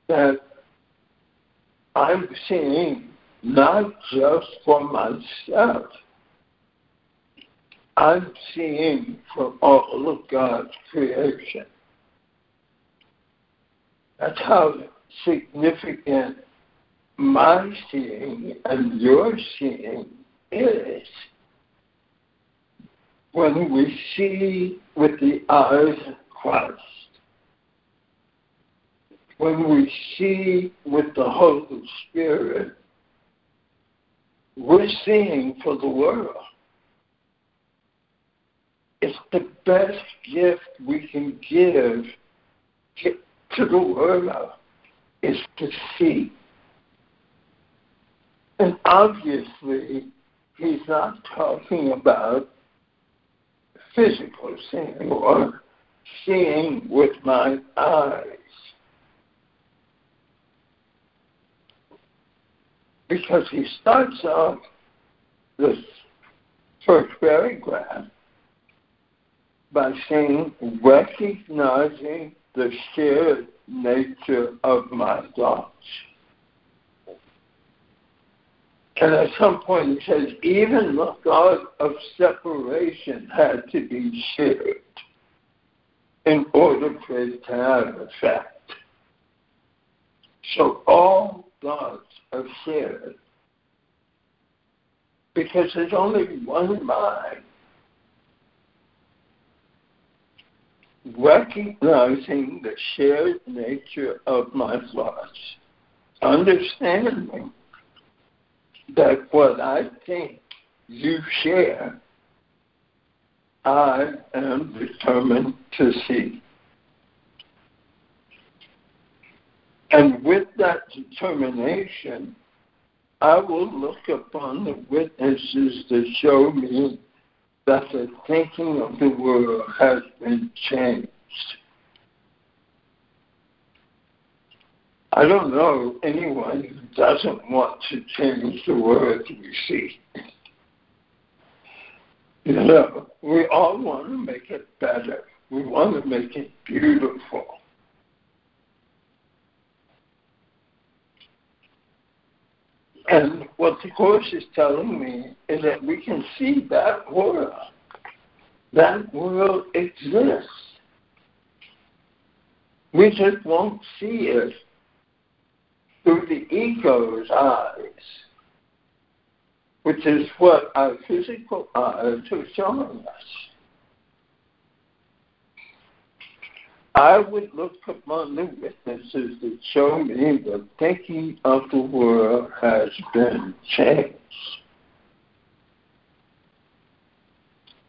that I'm seeing not just for myself, I'm seeing for all of God's creation. That's how significant my seeing and your seeing is. When we see with the eyes of Christ, when we see with the Holy Spirit, we're seeing for the world. It's the best gift we can give to the world is to see. And obviously, he's not talking about physical seeing or seeing with my eyes. Because he starts off this first paragraph by saying, recognizing the shared nature of my thoughts. And at some point he says, even the thought of separation had to be shared in order for it to have effect. So all thoughts are shared because there's only one mind. Recognizing the shared nature of my thoughts, understanding that what I think you share, I am determined to see. And with that determination, I will look upon the witnesses that show me that the thinking of the world has been changed. I don't know anyone who doesn't want to change the world we see. You know, we all want to make it better. We want to make it beautiful. And what the Course is telling me is that we can see that world. That world exists. We just won't see it through the ego's eyes, which is what our physical eyes are showing us. I would look upon the witnesses that show me the thinking of the world has been changed.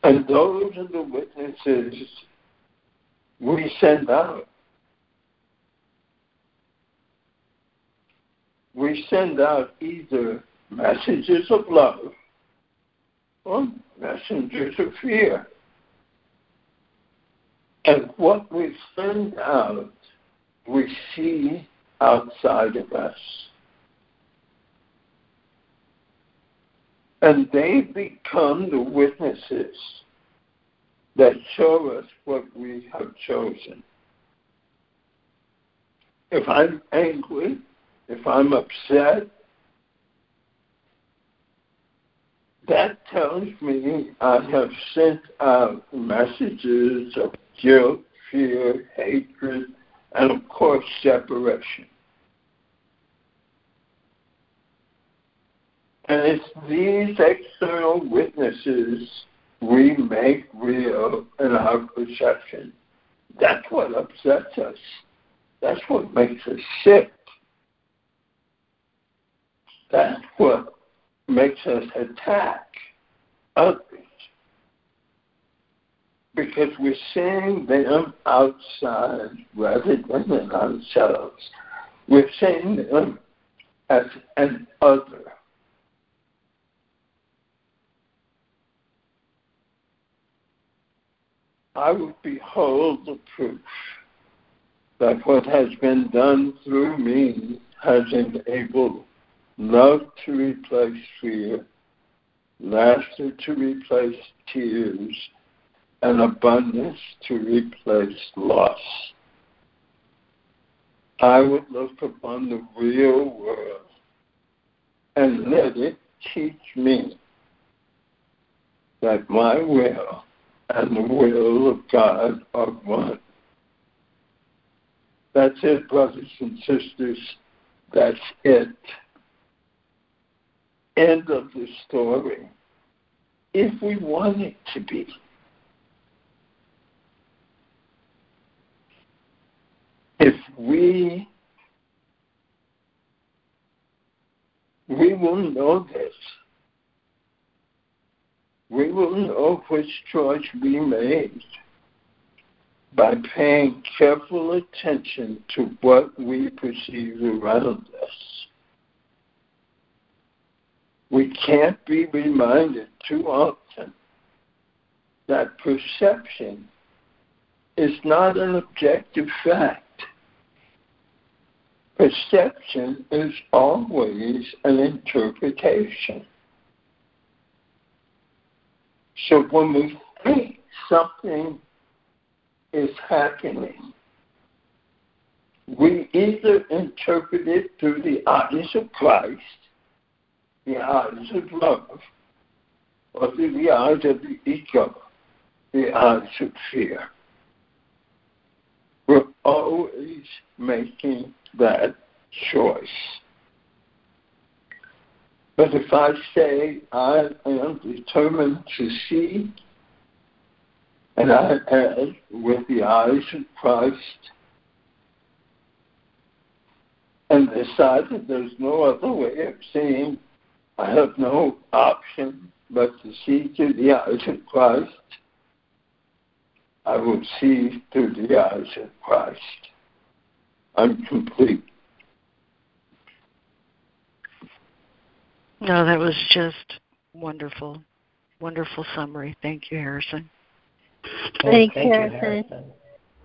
And those are the witnesses we send out. We send out either messages of love or messengers of fear. And what we send out, we see outside of us. And they become the witnesses that show us what we have chosen. If I'm angry, if I'm upset, that tells me I have sent out messages of guilt, fear, hatred, and of course, separation. And it's these external witnesses we make real in our perception. That's what upsets us. That's what makes us sick. That's what makes us attack others because we're seeing them outside rather than in ourselves. We're seeing them as an other. I would behold the proof that what has been done through me has enabled love to replace fear, laughter to replace tears, and abundance to replace loss. I would look upon the real world and let it teach me that my will and the will of God are one. That's it, brothers and sisters. That's it. End of the story. If we want it to be. if we we will know this. We will know which choice we made by paying careful attention to what we perceive around us. We can't be reminded too often that perception is not an objective fact. Perception is always an interpretation. So when we think something is happening, we either interpret it through the eyes of Christ, the eyes of love, or through the eyes of the ego, the eyes of fear. We're always making that choice. But if I say I am determined to see, and I add with the eyes of Christ, and decide that there's no other way of seeing, I have no option but to see through the eyes of Christ, I will see through the eyes of Christ. I'm complete. No, that was just wonderful. Wonderful summary. Thank you, Harrison. Thanks, Thank Harrison. You, Harrison.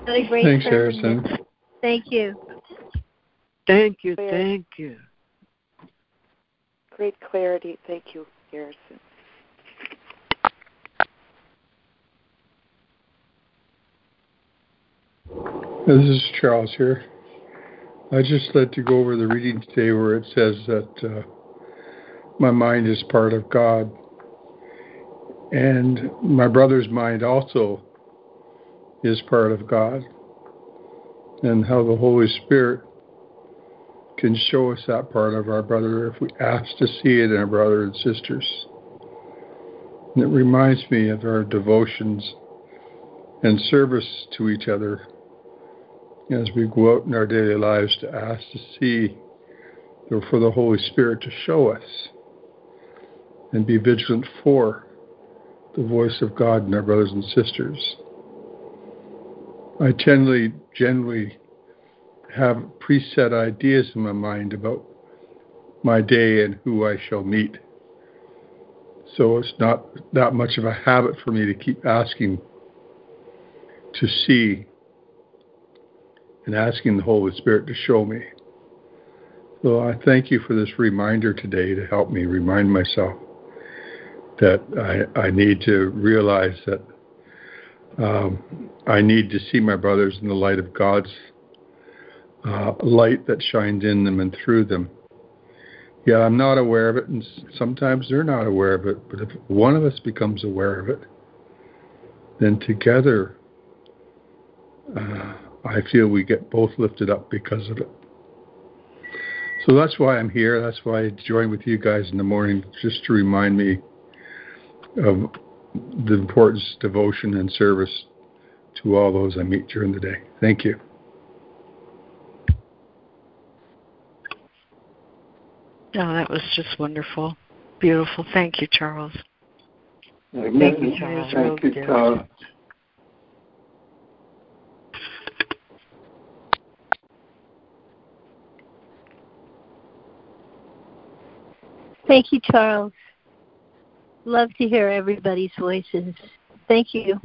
What a great Thanks, summary. Harrison. Thank you. Thank you, thank you. Great clarity. Thank you, Harrison. This is Charles here. I just like to go over the reading today where it says that uh, my mind is part of God. And my brother's mind also is part of God. And how the Holy Spirit can show us that part of our brother if we ask to see it in our brother and sisters. And it reminds me of our devotions and service to each other as we go out in our daily lives to ask to see or for the Holy Spirit to show us and be vigilant for the voice of God in our brothers and sisters. I generally generally have preset ideas in my mind about my day and who I shall meet. So it's not that much of a habit for me to keep asking to see and asking the Holy Spirit to show me. So I thank you for this reminder today to help me remind myself that I, I need to realize that um, I need to see my brothers in the light of God's uh, light that shines in them and through them. Yeah, I'm not aware of it, and sometimes they're not aware of it. But if one of us becomes aware of it, then together uh, I feel we get both lifted up because of it. So that's why I'm here. That's why I join with you guys in the morning, just to remind me of the importance of devotion and service to all those I meet during the day. Thank you. No, that was just wonderful. Beautiful. Thank you, Charles. Amen. Thank you, Charles. Thank you, Charles. Thank you, Charles. Love to hear everybody's voices. Thank you.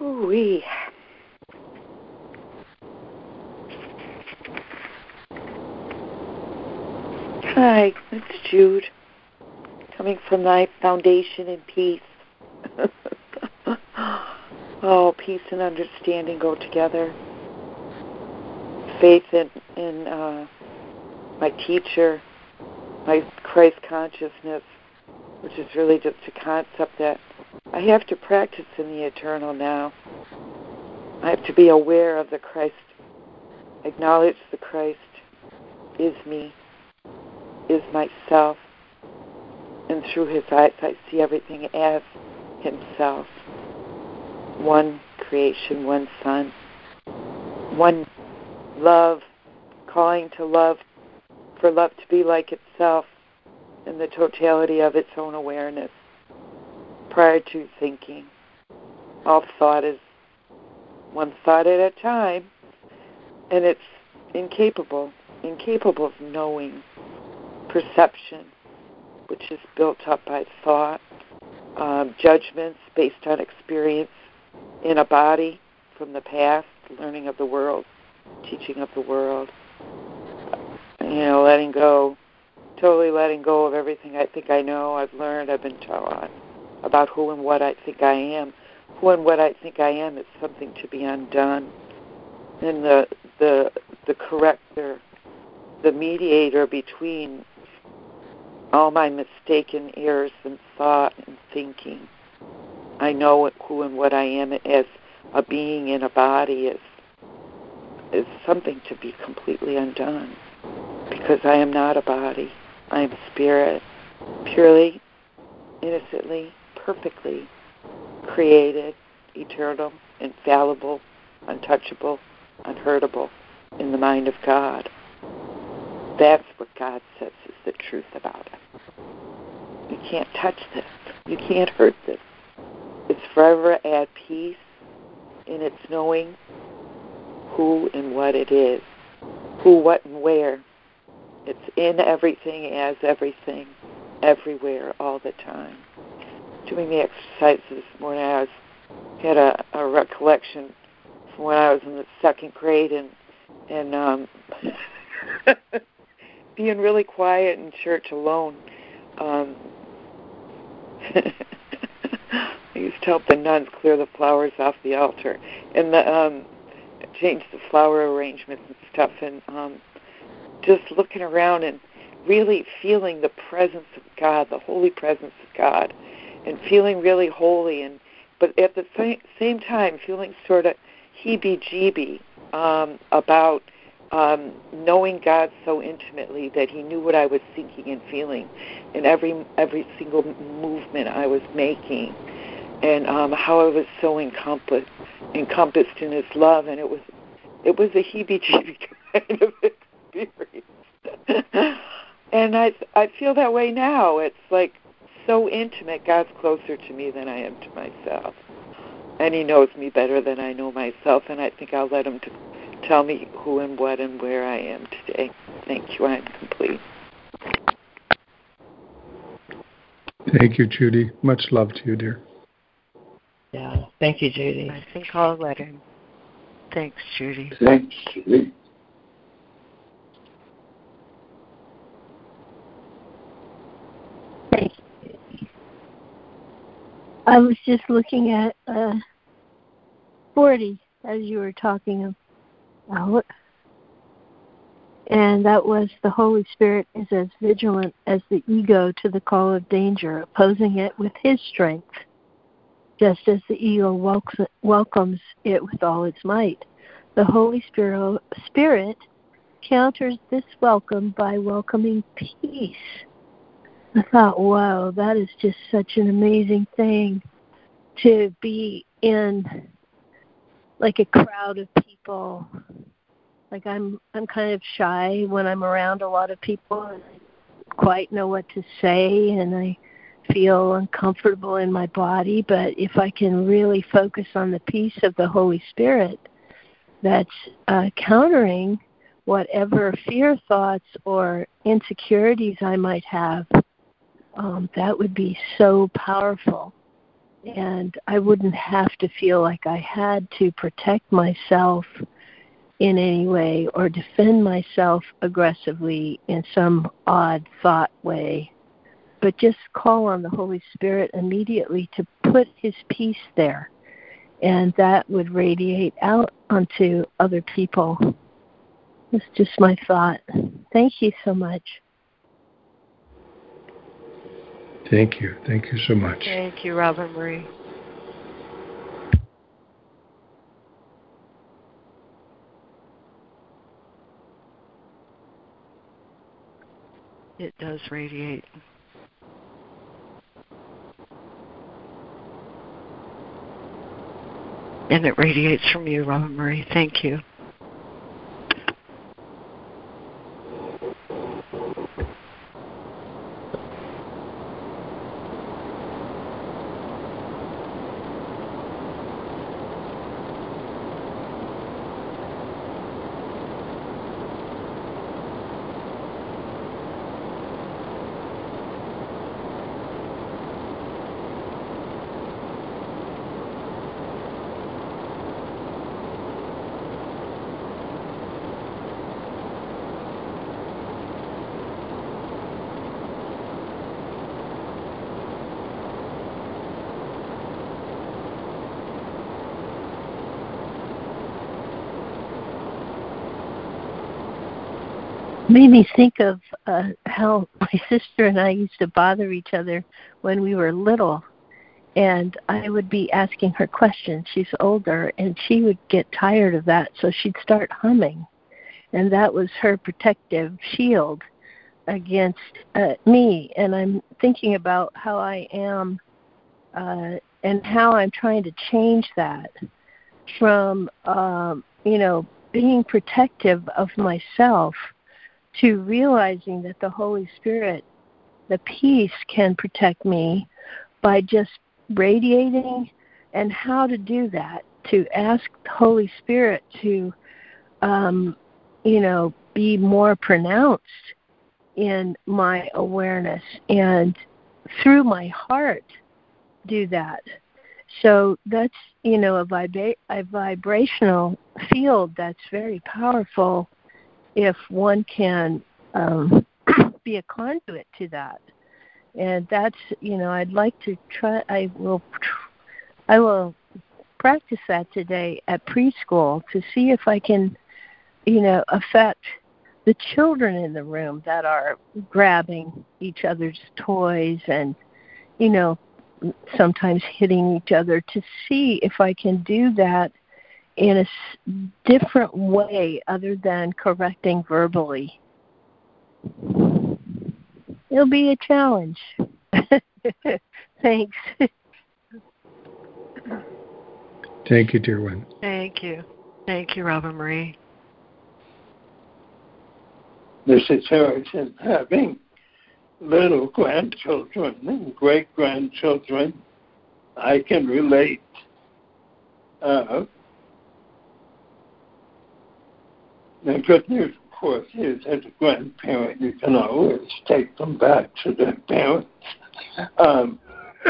Ooh-wee. Hi, it's Jude, coming from thy foundation in peace. oh, peace and understanding go together. Faith in, in uh, my teacher, my Christ consciousness, which is really just a concept that I have to practice in the eternal now. I have to be aware of the Christ, acknowledge the Christ is me, is myself, and through his eyes I see everything as himself. One creation, one Son, one love, calling to love, for love to be like itself in the totality of its own awareness prior to thinking. All thought is one thought at a time, and it's incapable, incapable of knowing perception, which is built up by thought, um, judgments based on experience in a body from the past, learning of the world, teaching of the world, you know, letting go, totally letting go of everything I think I know, I've learned, I've been taught about who and what I think I am. Who and what I think I am is something to be undone. And the the the corrector, the mediator between all my mistaken errors in thought and thinking. I know who and what I am as a being in a body is is something to be completely undone because I am not a body. I am spirit, purely, innocently, perfectly created, eternal, infallible, untouchable, unhurtable in the mind of God. That's what God says is the truth about it. You can't touch this. You can't hurt this. It's forever at peace in its knowing who and what it is, who, what, and where. It's in everything, as everything, everywhere, all the time. Doing the exercises this morning, I was had a, a recollection from when I was in the second grade and and um being really quiet in church alone. Um I used to help the nuns clear the flowers off the altar. And the um change the flower arrangements and stuff and um just looking around and really feeling the presence of God, the holy presence of God and feeling really holy and but at the same, time feeling sort of heebie-jeebie um, about um, knowing God so intimately that He knew what I was thinking and feeling in every every single movement I was making, and um, how I was so encompassed encompassed in His love, and it was it was a heebie-jeebie kind of experience. and I I feel that way now. It's like so intimate. God's closer to me than I am to myself. And He knows me better than I know myself, and I think I'll let Him to tell me who and what and where I am today. Thank you. I'm complete. Thank you, Judy. Much love to you, dear. Yeah. Thank you, Judy. I think I'll let him. Thanks, Judy. Thanks, Judy. Thank you. I was just looking at uh, 40 as you were talking about. And that was the Holy Spirit is as vigilant as the ego to the call of danger, opposing it with his strength, just as the ego welcomes it with all its might. The Holy Spirit counters this welcome by welcoming peace I thought, wow, that is just such an amazing thing to be in like a crowd of people. Like I'm I'm kind of shy when I'm around a lot of people and I quite know what to say and I feel uncomfortable in my body, but if I can really focus on the peace of the Holy Spirit that's uh, countering whatever fear thoughts or insecurities I might have, um, that would be so powerful. And I wouldn't have to feel like I had to protect myself in any way or defend myself aggressively in some odd thought way, but just call on the Holy Spirit immediately to put His peace there. And that would radiate out onto other people. That's just my thought. Thank you so much. Thank you. Thank you so much. Thank you, Robin Marie. It does radiate. And it radiates from you, Robin Marie. Thank you. made me think of uh, how my sister and I used to bother each other when we were little. And I would be asking her questions. She's older, and she would get tired of that, so she'd start humming. And that was her protective shield against uh, me. And I'm thinking about how I am uh, and how I'm trying to change that from, um, you know, being protective of myself to realizing that the Holy Spirit, the peace, can protect me by just radiating and how to do that, to ask the Holy Spirit to, um, you know, be more pronounced in my awareness and through my heart do that. So that's, you know, a, vibra- a vibrational field that's very powerful if one can um, be a conduit to that. And that's, you know, I'd like to try. I will, I will practice that today at preschool to see if I can, you know, affect the children in the room that are grabbing each other's toys and, you know, sometimes hitting each other to see if I can do that in a different way other than correcting verbally. It'll be a challenge. Thanks. Thank you, dear one. Thank you. Thank you, Robin Marie. Mrs. Harrison, having little grandchildren and great grandchildren, I can relate. Uh, the good news, of course, is as a grandparent, you can always take them back to their parents. Um,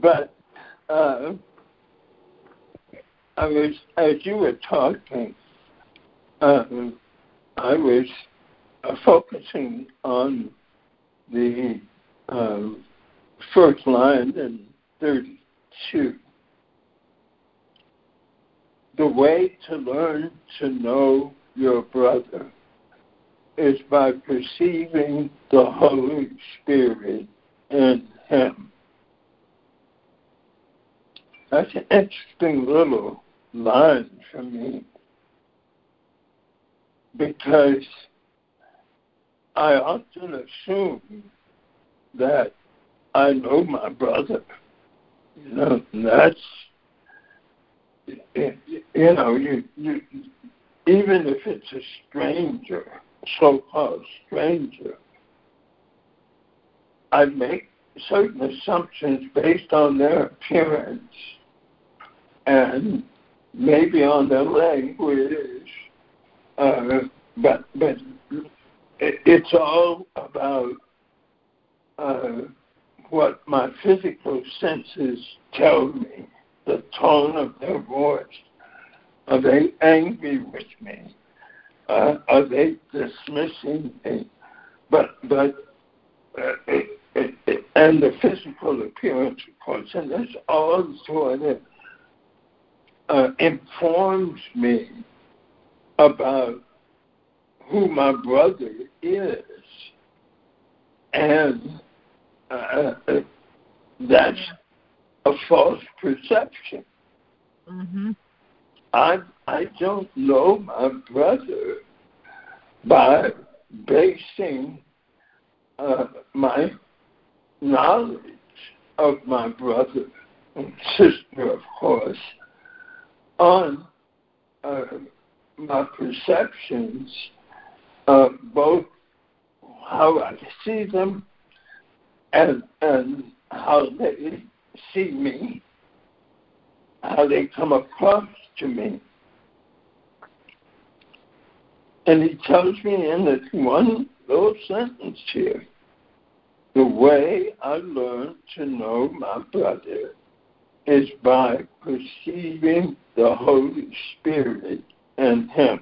but uh, I was, as you were talking, um, I was uh, focusing on the um, first line in 32. The way to learn to know your brother is by perceiving the Holy Spirit in him. That's an interesting little line for me because I often assume that I know my brother. You know, that's you know, you, you even if it's a stranger, so-called stranger, I make certain assumptions based on their appearance and maybe on their language, uh, but but it's all about uh, what my physical senses tell me, the tone of their voice. Are they angry with me? Uh, are they dismissing me? But but uh, it, it, it, and the physical appearance, of course, and this all sort of uh, informs me about who my brother is. And uh, that's a false perception. Mm-hmm. I I don't know my brother by basing uh, my knowledge of my brother and sister, of course, on uh, my perceptions uh, both how I see them and and how they see me, how they come across to me. And he tells me in this one little sentence here, the way I learn to know my brother is by perceiving the Holy Spirit in him.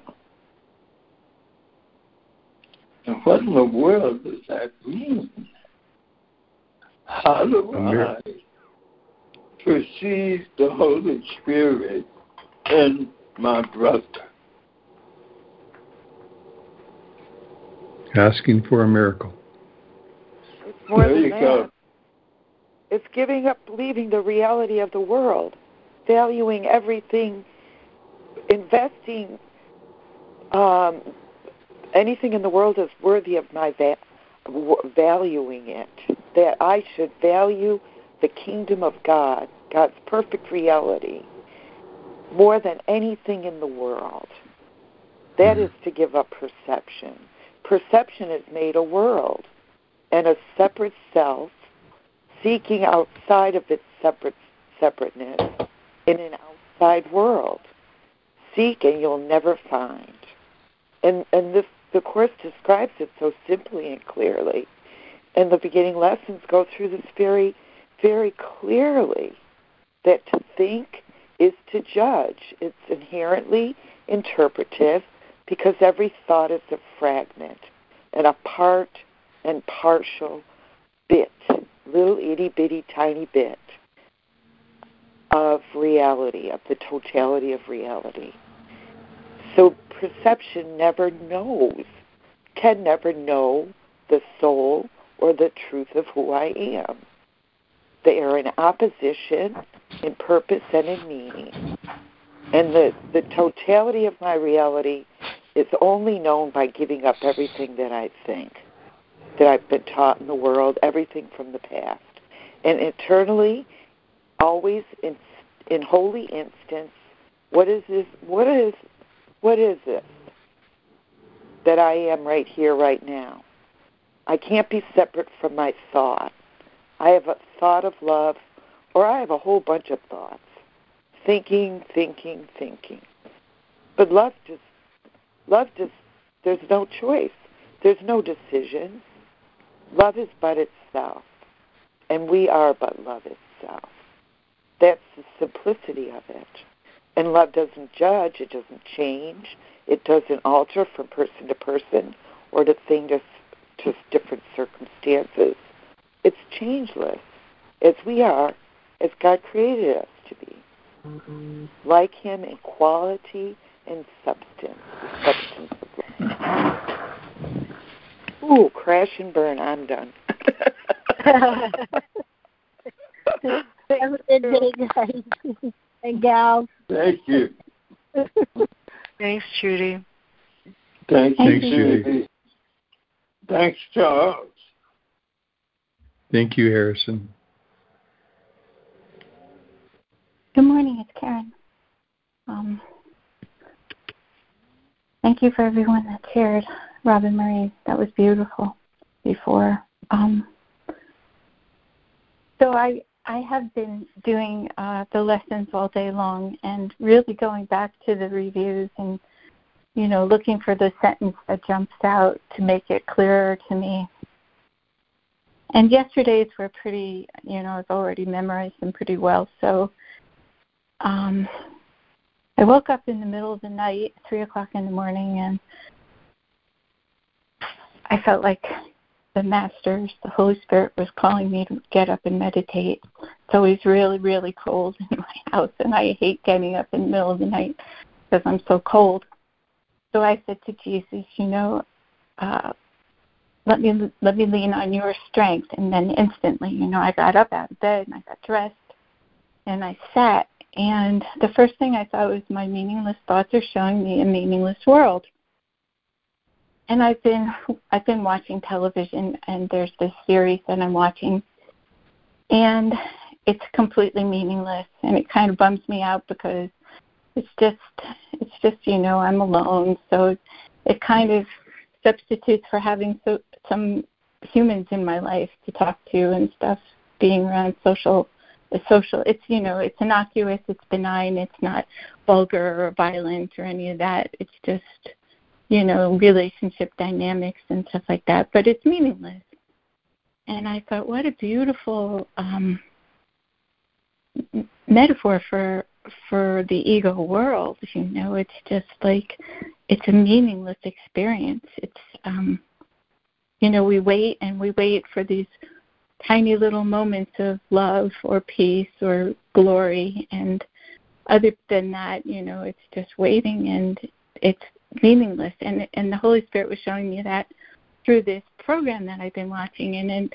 And what in the world does that mean? How do I perceive the Holy Spirit in my brother? Asking for a miracle. It's more There than you that. go. It's giving up believing the reality of the world, valuing everything, investing um, anything in the world is worthy of my va- valuing it. That I should value the kingdom of God, God's perfect reality, more than anything in the world. That mm-hmm. is to give up perception. Perception has made a world and a separate self seeking outside of its separate separateness in an outside world. Seek and you'll never find. And and this the course describes it so simply and clearly. And the beginning lessons go through this very, very clearly that to think is to judge. It's inherently interpretive because every thought is a fragment and a part and partial bit, little itty bitty tiny bit of reality, of the totality of reality. So perception never knows, can never know the soul or the truth of who I am. They are in opposition in purpose and in meaning. And the, the totality of my reality is only known by giving up everything that I think, that I've been taught in the world, everything from the past. And eternally, always in, in holy instance, what is this? What is what is this that I am right here, right now? I can't be separate from my thought. I have a thought of love, or I have a whole bunch of thoughts. Thinking, thinking, thinking. But love just, love just, there's no choice. There's no decision. Love is but itself. And we are but love itself. That's the simplicity of it. And love doesn't judge, it doesn't change, it doesn't alter from person to person or to thing to, to different circumstances. It's changeless, as we are, as God created us to be. Like Him in quality and substance, the substance of love. Ooh, crash and burn, I'm done. Have a good day, guys and gals. Thank you. Thanks, Judy. Thank Thanks, you, Judy. Judy. Thanks, Charles. Thank you, Harrison. Good morning, it's Karen. Um, thank you for everyone that shared. Robin Marie, that was beautiful before. Um, so I I have been doing uh, the lessons all day long and really going back to the reviews and you know looking for the sentence that jumps out to make it clearer to me. And yesterday's were pretty, you know, I've already memorized them pretty well. So um, I woke up in the middle of the night, three o'clock in the morning, and I felt like the masters, the Holy Spirit was calling me to get up and meditate. It's always really, really cold in my house, and I hate getting up in the middle of the night because I'm so cold. So I said to Jesus, you know, uh, let me let me lean on your strength. And then instantly, you know, I got up out of bed and I got dressed and I sat. And the first thing I thought was my meaningless thoughts are showing me a meaningless world and I've been I've been watching television and there's this series that I'm watching and it's completely meaningless and it kind of bums me out because it's just it's just you know I'm alone so it kind of substitutes for having so some humans in my life to talk to and stuff being around social social it's you know it's innocuous it's benign it's not vulgar or violent or any of that it's just you know, relationship dynamics and stuff like that, but it's meaningless. And I thought, what a beautiful um, metaphor for for the ego world. You know, it's just like it's a meaningless experience. It's um, you know, we wait and we wait for these tiny little moments of love or peace or glory, and other than that, you know, it's just waiting and it's meaningless and and the holy spirit was showing me that through this program that I've been watching, and then,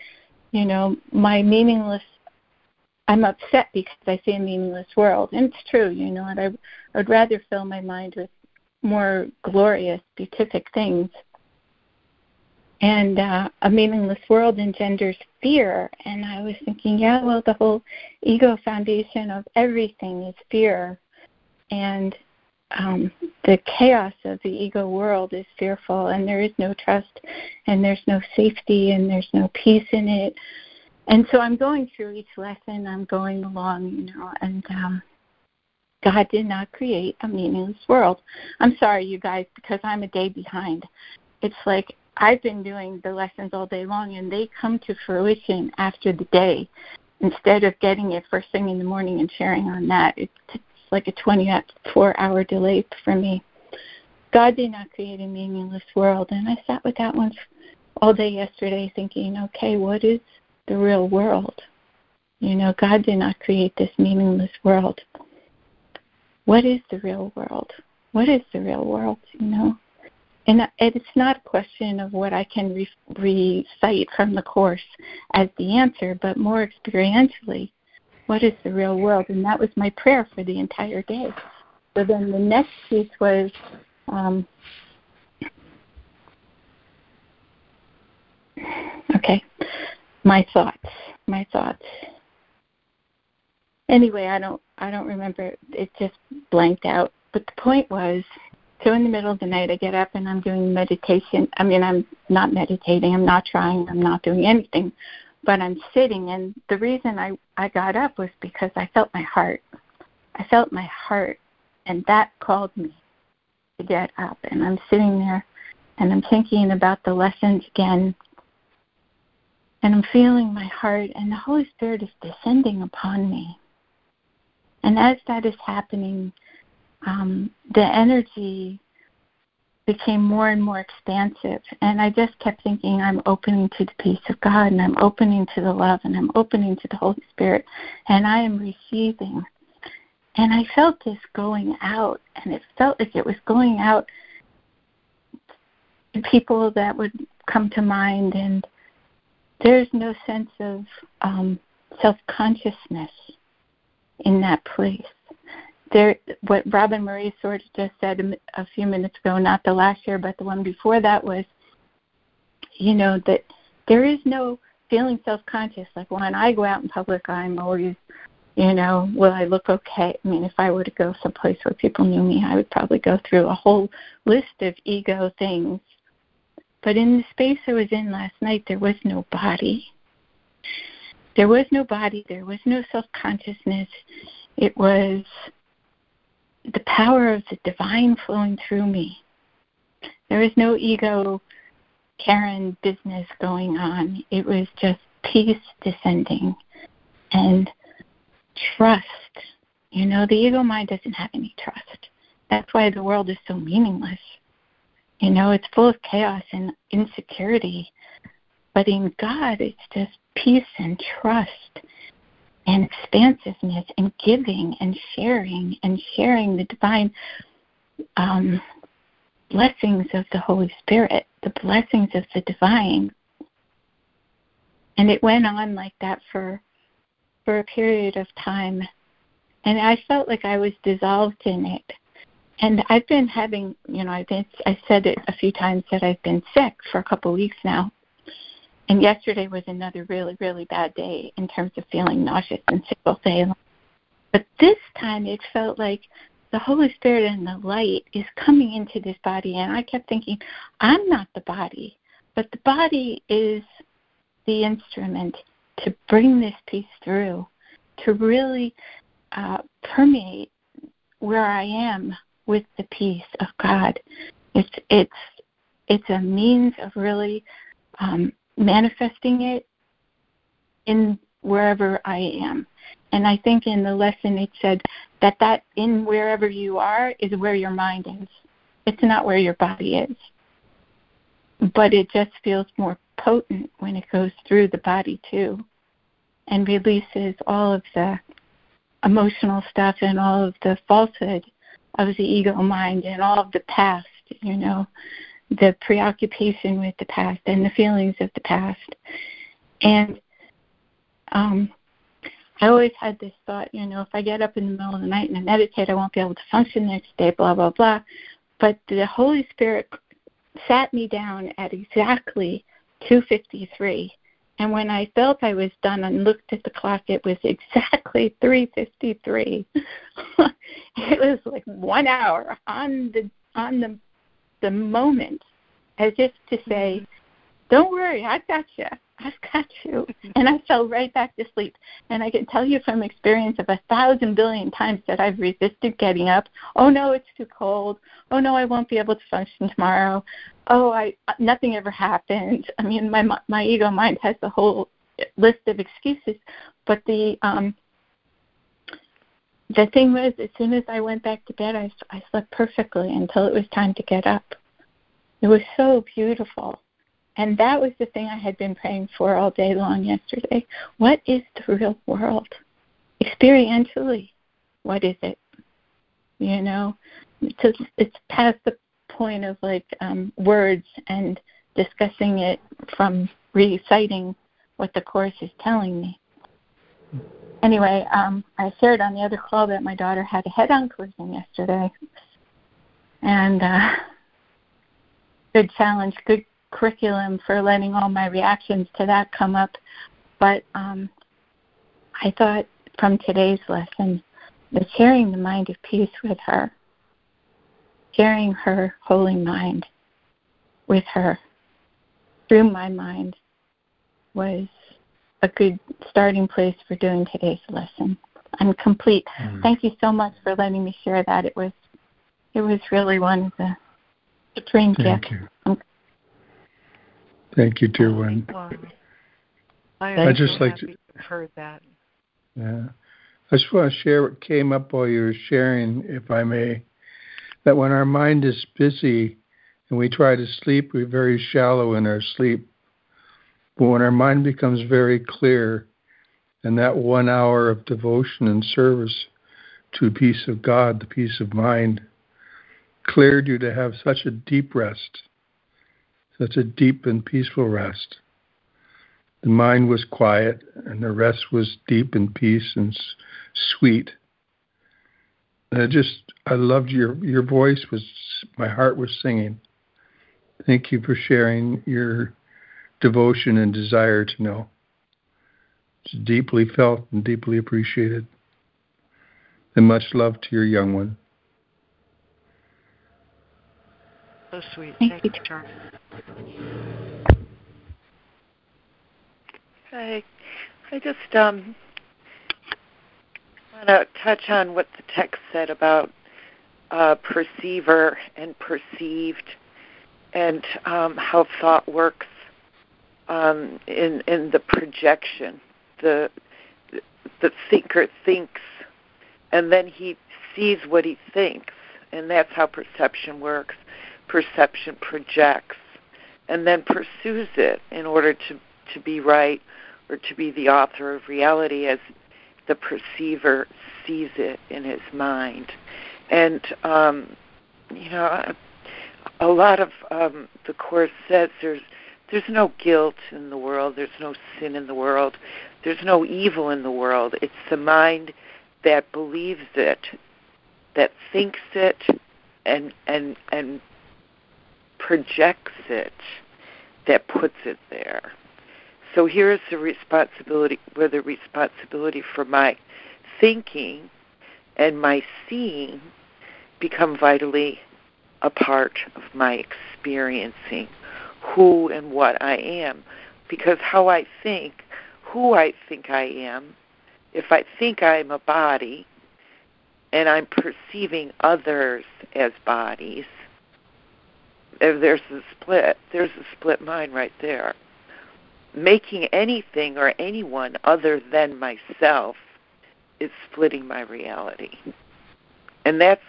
you know, my meaningless. I'm upset because I see a meaningless world, and it's true, you know. And I, I would rather fill my mind with more glorious, beatific things. And uh, a meaningless world engenders fear. And I was thinking, yeah, well, the whole ego foundation of everything is fear. And um, the chaos of the ego world is fearful, and there is no trust, and there's no safety, and there's no peace in it. And so I'm going through each lesson. I'm going along, you know, and um, God did not create a meaningless world. I'm sorry, you guys, because I'm a day behind. It's like I've been doing the lessons all day long, and they come to fruition after the day instead of getting it first thing in the morning and sharing on that. It's like a 24 hour delay for me. God did not create a meaningless world. And I sat with that one all day yesterday thinking, okay, what is the real world? You know, God did not create this meaningless world. What is the real world? What is the real world, you know? And it's not a question of what I can re- recite from the Course as the answer, but more experientially what is the real world? And that was my prayer for the entire day. So then the next piece was um, okay, my thoughts, my thoughts. Anyway, I don't I don't remember. It just blanked out. But the point was, so in the middle of the night, I get up and I'm doing meditation. I mean, I'm not meditating. I'm not trying. I'm not doing anything but I'm sitting and the reason I I got up was because I felt my heart. I felt my heart and that called me to get up and I'm sitting there and I'm thinking about the lessons again and I'm feeling my heart and the Holy Spirit is descending upon me. And as that is happening, um, the energy became more and more expansive. And I just kept thinking, I'm opening to the peace of God, and I'm opening to the love, and I'm opening to the Holy Spirit, and I am receiving. And I felt this going out, and it felt like it was going out to people that would come to mind, and there's no sense of um, self consciousness in that place there what Robin Marie sort of just said a, few minutes ago, not the last year, but the one before that was, you know, that there is no feeling self-conscious. Like when I go out in public, I'm always, you know, will I look okay? I mean, if I were to go someplace where people knew me, I would probably go through a whole list of ego things. But in the space I was in last night, there was no body. There was no body. There was no self-consciousness. It was the power of the divine flowing through me. There was no ego, Karen business going on. It was just peace descending and trust. You know, the ego mind doesn't have any trust. That's why the world is so meaningless. You know, it's full of chaos and insecurity. But in God, it's just peace and trust and expansiveness and giving and sharing and sharing the divine um, blessings of the Holy Spirit, the blessings of the divine. And it went on like that for for a period of time. And I felt like I was dissolved in it. And I've been having, you know, I've been, I said it a few times that I've been sick for a couple of weeks now. And yesterday was another really, really bad day in terms of feeling nauseous and sick all day. long. But this time it felt like the Holy Spirit and the light is coming into this body. And I kept thinking, I'm not the body, but the body is the instrument to bring this peace through, to really uh, permeate where I am with the peace of God. It's it's it's a means of really um, manifesting it in wherever I am. And I think in the lesson it said that that in wherever you are is where your mind is. It's not where your body is. But it just feels more potent when it goes through the body too and releases all of the emotional stuff and all of the falsehood of the ego mind and all of the past, you know, the preoccupation with the past and the feelings of the past. And um, I always had this thought, you know, if I get up in the middle of the night and I meditate, I won't be able to function the next day, blah, blah, blah. But the Holy Spirit sat me down at exactly 253 and when I felt I was done and looked at the clock, it was exactly 3:53. it was like one hour on the on the the moment, as if to say, mm-hmm. "Don't worry, I've got you. I've got you." Mm-hmm. And I fell right back to sleep. And I can tell you from experience of a thousand billion times that I've resisted getting up. Oh no, it's too cold. Oh no, I won't be able to function tomorrow oh i uh, nothing ever happened i mean my my ego mind has the whole list of excuses but the um the thing was as soon as i went back to bed i i slept perfectly until it was time to get up. It was so beautiful. And that was the thing i had been praying for all day long yesterday. What is the real world? Experientially what is it? You know it's, it's past the point of like um, words and discussing it from reciting what the course is telling me. Anyway, um, I shared on the other call that my daughter had a head-on collision yesterday, and uh, good challenge, good curriculum for letting all my reactions to that come up. But um, I thought from today's lesson, the sharing the mind of peace with her sharing her holy mind with her through my mind was a good starting place for doing today's lesson. I'm complete. Mm. Thank you so much for letting me share that. It was it was really one of the supreme Thank gifts. You. Thank you, dear one. I, I just so like to heard that. Yeah. I just want to share what came up while you were sharing, if I may that when our mind is busy and we try to sleep, we're very shallow in our sleep. But when our mind becomes very clear, and that one hour of devotion and service to peace of God, the peace of mind, cleared you to have such a deep rest, such a deep and peaceful rest. The mind was quiet, and the rest was deep and peace and sweet. And I just, I loved your your voice. Was my heart was singing. Thank you for sharing your devotion and desire to know. It's deeply felt and deeply appreciated. And much love to your young one. So sweet. Thank, Thank you, Charles. I, I just um, want to touch on what the text said about uh, perceiver and perceived, and um, how thought works um, in in the projection. The the thinker thinks, and then he sees what he thinks, and that's how perception works. Perception projects, and then pursues it in order to to be right or to be the author of reality as the perceiver sees it in his mind. And, um, you know, a lot of um, the Course says there's, there's no guilt in the world, there's no sin in the world, there's no evil in the world. It's the mind that believes it, that thinks it, and, and, and projects it, that puts it there. So here is the responsibility, where the responsibility for my thinking and my seeing become vitally a part of my experiencing who and what I am. Because how I think, who I think I am, if I think I'm a body and I'm perceiving others as bodies, there's a split. There's a split mind right there making anything or anyone other than myself is splitting my reality. And that's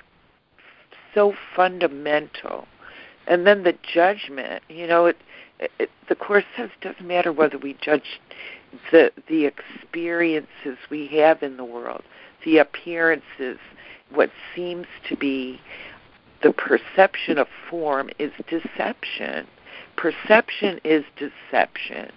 so fundamental. And then the judgment, you know, it, it, the course says it doesn't matter whether we judge the the experiences we have in the world, the appearances, what seems to be the perception of form is deception. Perception is deception.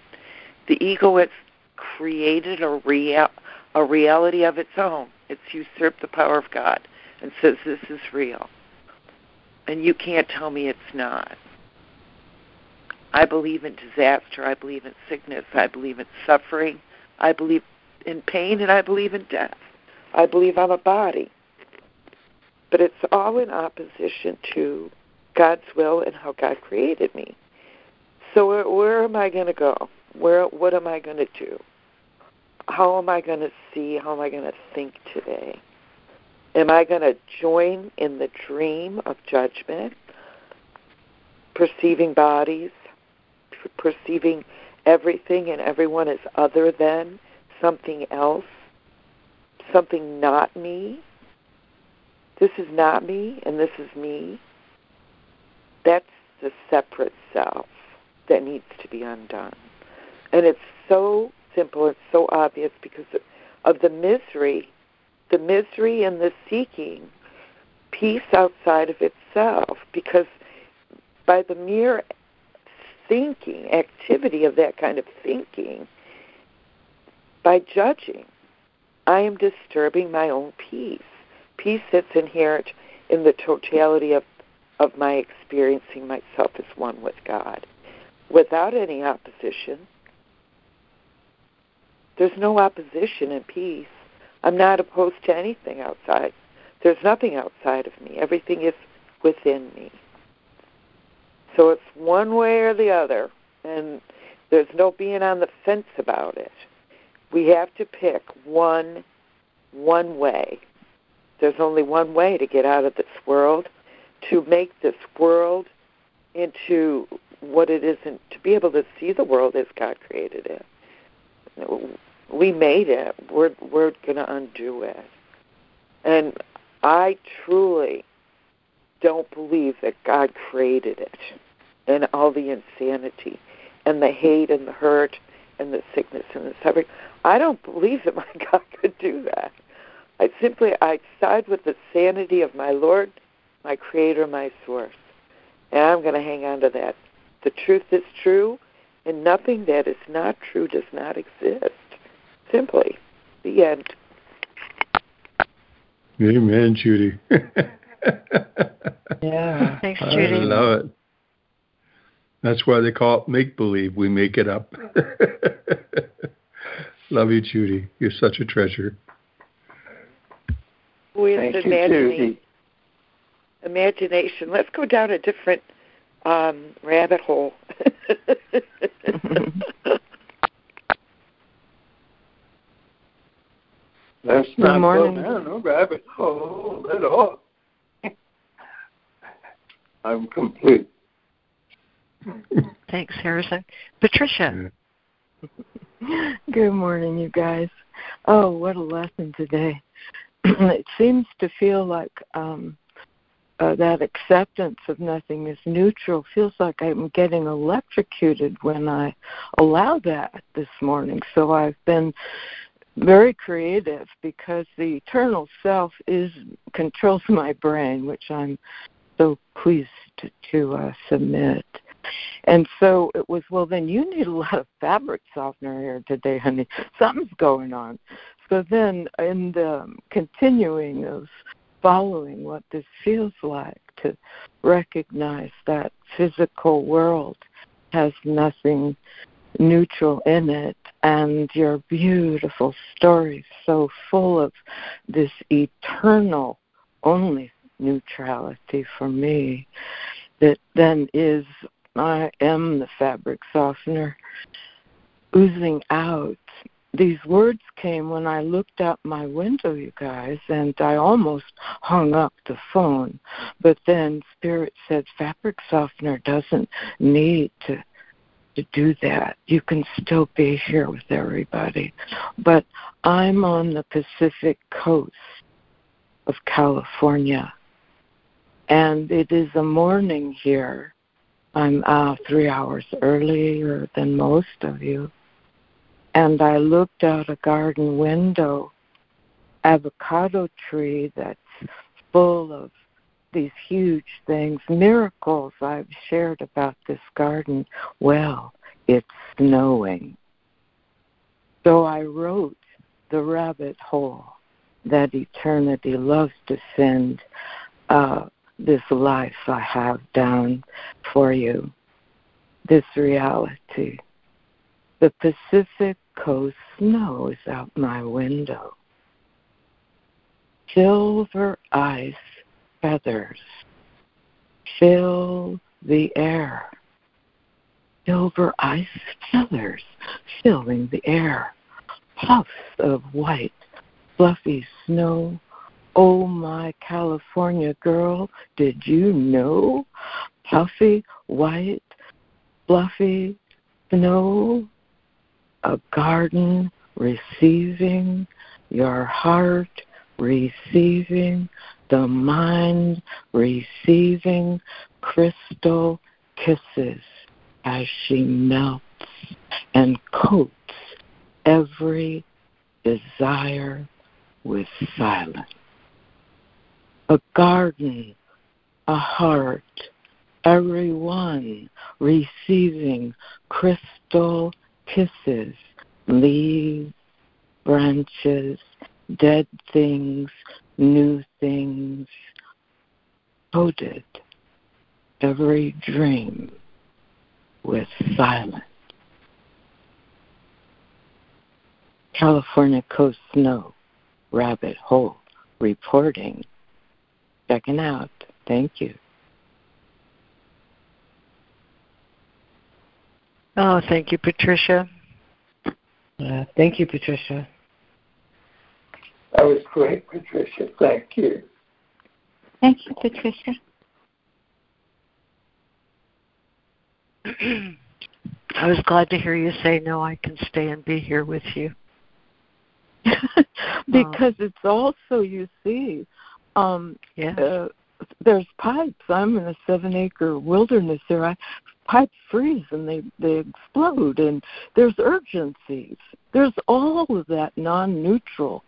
The ego has created a real a reality of its own. It's usurped the power of God and says this is real. And you can't tell me it's not. I believe in disaster. I believe in sickness. I believe in suffering. I believe in pain and I believe in death. I believe I'm a body. But it's all in opposition to God's will and how God created me. So where, where am I going to go? Where what am I going to do? How am I going to see? How am I going to think today? Am I going to join in the dream of judgment, perceiving bodies, perceiving everything and everyone as other than something else, something not me? This is not me and this is me. That's the separate self that needs to be undone. And it's so simple, it's so obvious because of the misery, the misery and the seeking peace outside of itself. Because by the mere thinking, activity of that kind of thinking, by judging, I am disturbing my own peace. Peace that's inherent in the totality of, of my experiencing myself as one with God. Without any opposition, there's no opposition in peace. I'm not opposed to anything outside. There's nothing outside of me. Everything is within me. So it's one way or the other, and there's no being on the fence about it. We have to pick one one way. There's only one way to get out of this world, to make this world into what it isn't, to be able to see the world as God created it. We made it. We're we're going to undo it. And I truly don't believe that God created it and all the insanity and the hate and the hurt and the sickness and the suffering. I don't believe that my God could do that. I simply I side with the sanity of my Lord, my Creator, my Source, and I'm going to hang on to that. The truth is true, and nothing that is not true does not exist. Simply, the end. Amen, Judy. yeah. Thanks, Judy. I love it. That's why they call it make believe. We make it up. love you, Judy. You're such a treasure. With Thank imagining, you, imagination. Let's go down a different um, rabbit hole. Let's Good not morning. go down a rabbit hole at all. I'm complete. Thanks, Harrison. Patricia. Good morning, you guys. Oh, what a lesson today. it seems to feel like um, uh, that acceptance of nothing is neutral feels like I'm getting electrocuted when I allow that this morning. So I've been very creative because the eternal self is controls my brain, which I'm so pleased to, to uh, submit. And so it was, well, then you need a lot of fabric softener here today, honey. Something's going on. So then, in the continuing of following what this feels like, to recognize that physical world has nothing neutral in it and your beautiful story so full of this eternal only neutrality for me that then is I am the fabric softener oozing out. These words came when I looked out my window, you guys, and I almost hung up the phone. But then Spirit said, Fabric softener doesn't need to to do that. You can still be here with everybody. But I'm on the Pacific coast of California, and it is a morning here. I'm uh, three hours earlier than most of you. And I looked out a garden window, avocado tree that's full of these huge things, miracles I've shared about this garden. Well, it's snowing. So I wrote the rabbit hole that eternity loves to send uh, this life I have down for you, this reality. The Pacific Coast snow is out my window. Silver ice feathers fill the air. Silver ice feathers filling the air. Puffs of white, fluffy snow. Oh, my California girl, did you know? Puffy, white, fluffy snow. A garden receiving your heart receiving, the mind receiving crystal kisses as she melts and coats every desire with silence. A garden, a heart, everyone receiving crystal kisses, leaves, branches, dead things, new things, coated every dream with silence. California Coast Snow, Rabbit Hole, reporting. Checking out. Thank you. Oh, thank you, Patricia. Uh, thank you, Patricia. That was great, Patricia. Thank you. Thank you, Patricia. I was glad to hear you say, No, I can stay and be here with you. because um, it's also, you see, um, yeah. Uh, there's pipes. I'm in a seven acre wilderness there. I pipes freeze and they they explode and there's urgencies. There's all of that non neutral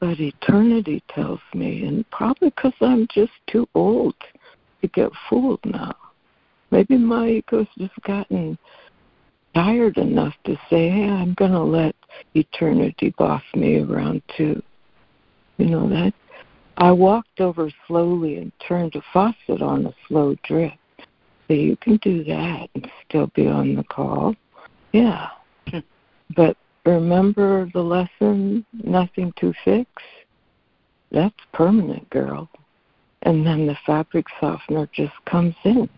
but eternity tells me, and probably because I'm just too old to get fooled now. Maybe my ego's just gotten tired enough to say, hey, I'm going to let eternity boss me around too. You know that? I walked over slowly and turned a faucet on a slow drip. So you can do that and still be on the call. Yeah. Hmm. but remember the lesson, nothing to fix? That's permanent, girl. And then the fabric softener just comes in.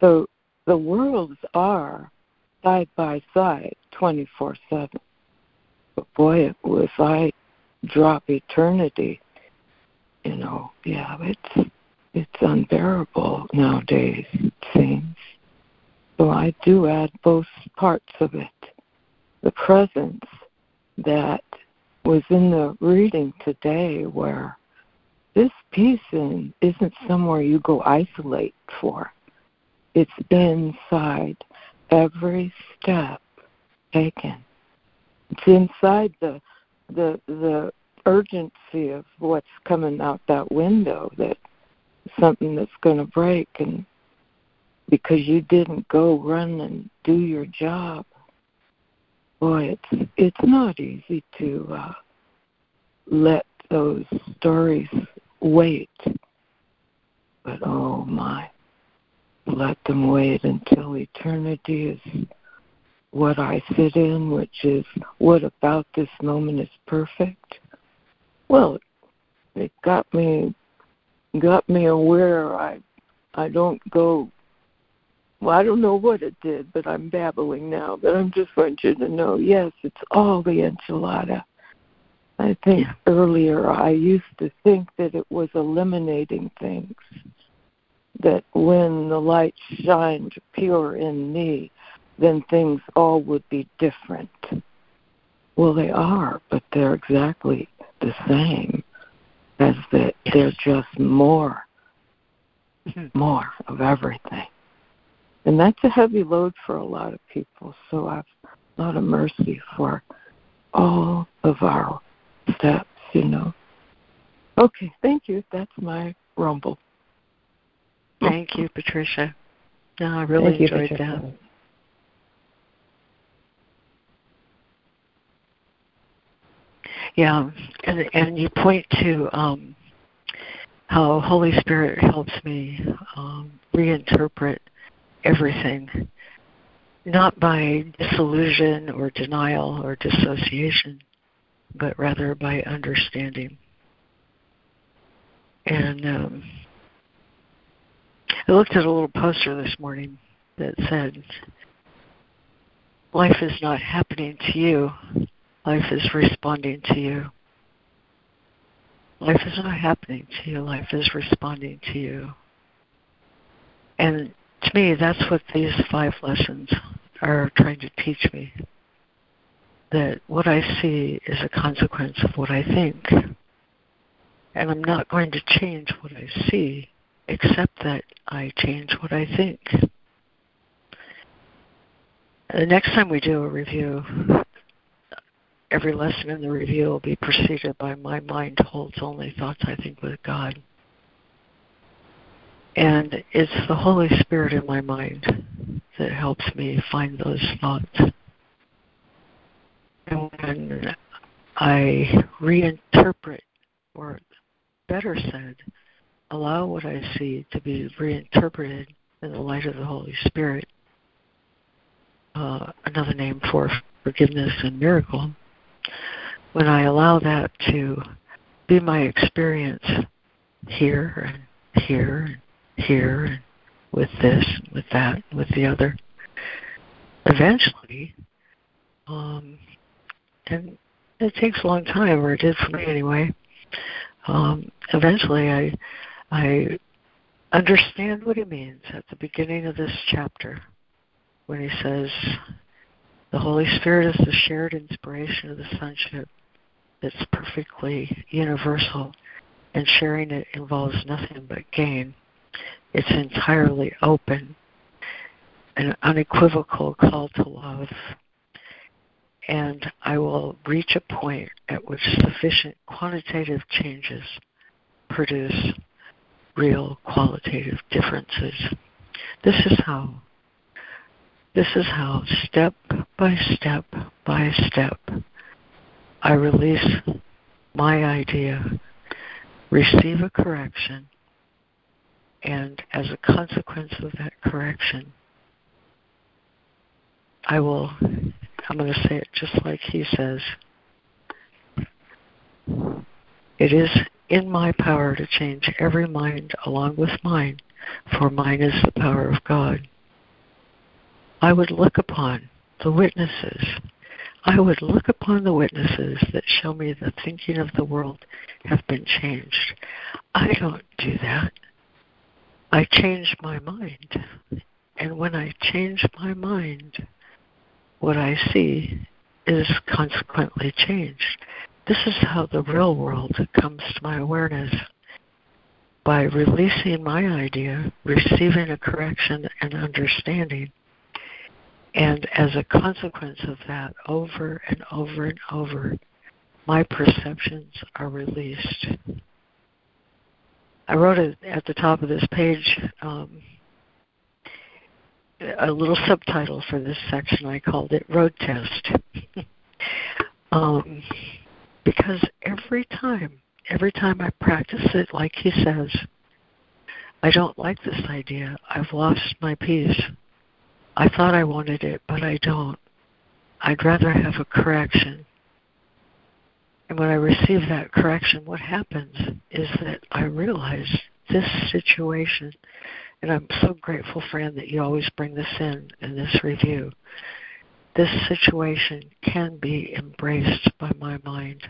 So the worlds are side by side 24 7. But boy, if I drop eternity, you know, yeah, it's it's unbearable nowadays, it seems. So I do add both parts of it the presence that was in the reading today where this peace in isn't somewhere you go isolate for. It's inside every step taken. It's inside the the the urgency of what's coming out that window that something that's going to break and because you didn't go run and do your job boy, it's it's not easy to uh, let those stories wait. But oh my, let them wait until eternity is what I sit in, which is what about this moment is perfect. Well, it got me got me aware I I don't go well, I don't know what it did, but I'm babbling now. But I'm just want you to know, yes, it's all the enchilada. I think yeah. earlier I used to think that it was eliminating things. That when the light shined pure in me, then things all would be different. Well, they are, but they're exactly the same as that they're just more, hmm. more of everything. And that's a heavy load for a lot of people. So I've a lot of mercy for all of our steps, you know. Okay, thank you. That's my rumble. Thank you, Patricia. No, I really Thank enjoyed you, that. Yeah, and and you point to um, how Holy Spirit helps me um, reinterpret everything, not by disillusion or denial or dissociation, but rather by understanding. And um, I looked at a little poster this morning that said, Life is not happening to you, life is responding to you. Life is not happening to you, life is responding to you. And to me, that's what these five lessons are trying to teach me. That what I see is a consequence of what I think. And I'm not going to change what I see, except that I change what I think. The next time we do a review, every lesson in the review will be preceded by my mind holds only thoughts I think with God. And it's the Holy Spirit in my mind that helps me find those thoughts. And when I reinterpret, or better said, allow what I see to be reinterpreted in the light of the Holy Spirit, uh, another name for forgiveness and miracle, when I allow that to be my experience here and here here with this, with that, with the other, eventually, um, and it takes a long time, or it did for me anyway. Um, eventually, I I understand what he means at the beginning of this chapter when he says the Holy Spirit is the shared inspiration of the sonship that's perfectly universal, and sharing it involves nothing but gain. It's entirely open, an unequivocal call to love. And I will reach a point at which sufficient quantitative changes produce real qualitative differences. This is how this is how step by step by step I release my idea, receive a correction, and as a consequence of that correction, I will, I'm going to say it just like he says. It is in my power to change every mind along with mine, for mine is the power of God. I would look upon the witnesses. I would look upon the witnesses that show me the thinking of the world have been changed. I don't do that. I change my mind. And when I change my mind, what I see is consequently changed. This is how the real world comes to my awareness by releasing my idea, receiving a correction and understanding. And as a consequence of that, over and over and over, my perceptions are released. I wrote it at the top of this page um, a little subtitle for this section. I called it Road Test. um, because every time, every time I practice it like he says, I don't like this idea. I've lost my peace. I thought I wanted it, but I don't. I'd rather have a correction. And when I receive that correction, what happens is that I realize this situation, and I'm so grateful, friend, that you always bring this in in this review this situation can be embraced by my mind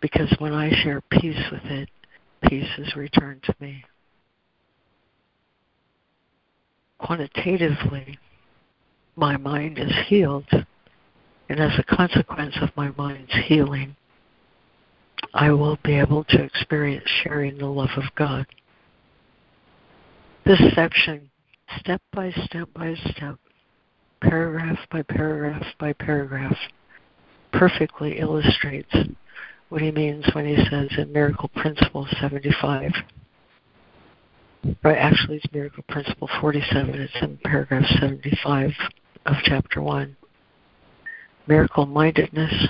because when I share peace with it, peace is returned to me. Quantitatively, my mind is healed, and as a consequence of my mind's healing, I will be able to experience sharing the love of God. This section, step by step by step, paragraph by paragraph by paragraph, perfectly illustrates what he means when he says in Miracle Principle 75. Or actually, it's Miracle Principle 47. It's in paragraph 75 of chapter 1. Miracle mindedness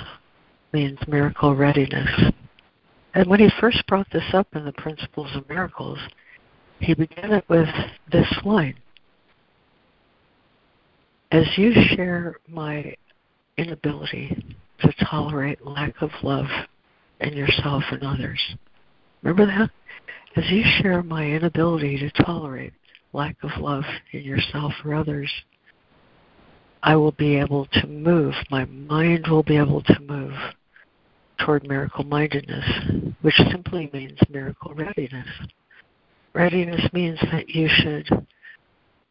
means miracle readiness. And when he first brought this up in the Principles of Miracles, he began it with this line. As you share my inability to tolerate lack of love in yourself and others, remember that? As you share my inability to tolerate lack of love in yourself or others, I will be able to move, my mind will be able to move toward miracle mindedness, which simply means miracle readiness. Readiness means that you should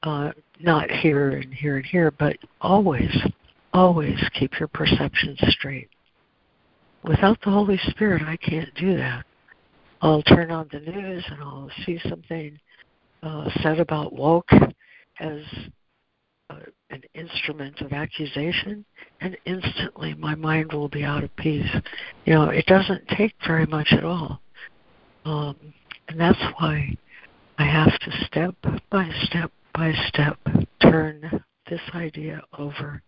uh, not here and here and here, but always, always keep your perceptions straight. Without the Holy Spirit, I can't do that. I'll turn on the news and I'll see something uh, said about woke as an instrument of accusation, and instantly my mind will be out of peace. You know, it doesn't take very much at all. Um, and that's why I have to step by step by step turn this idea over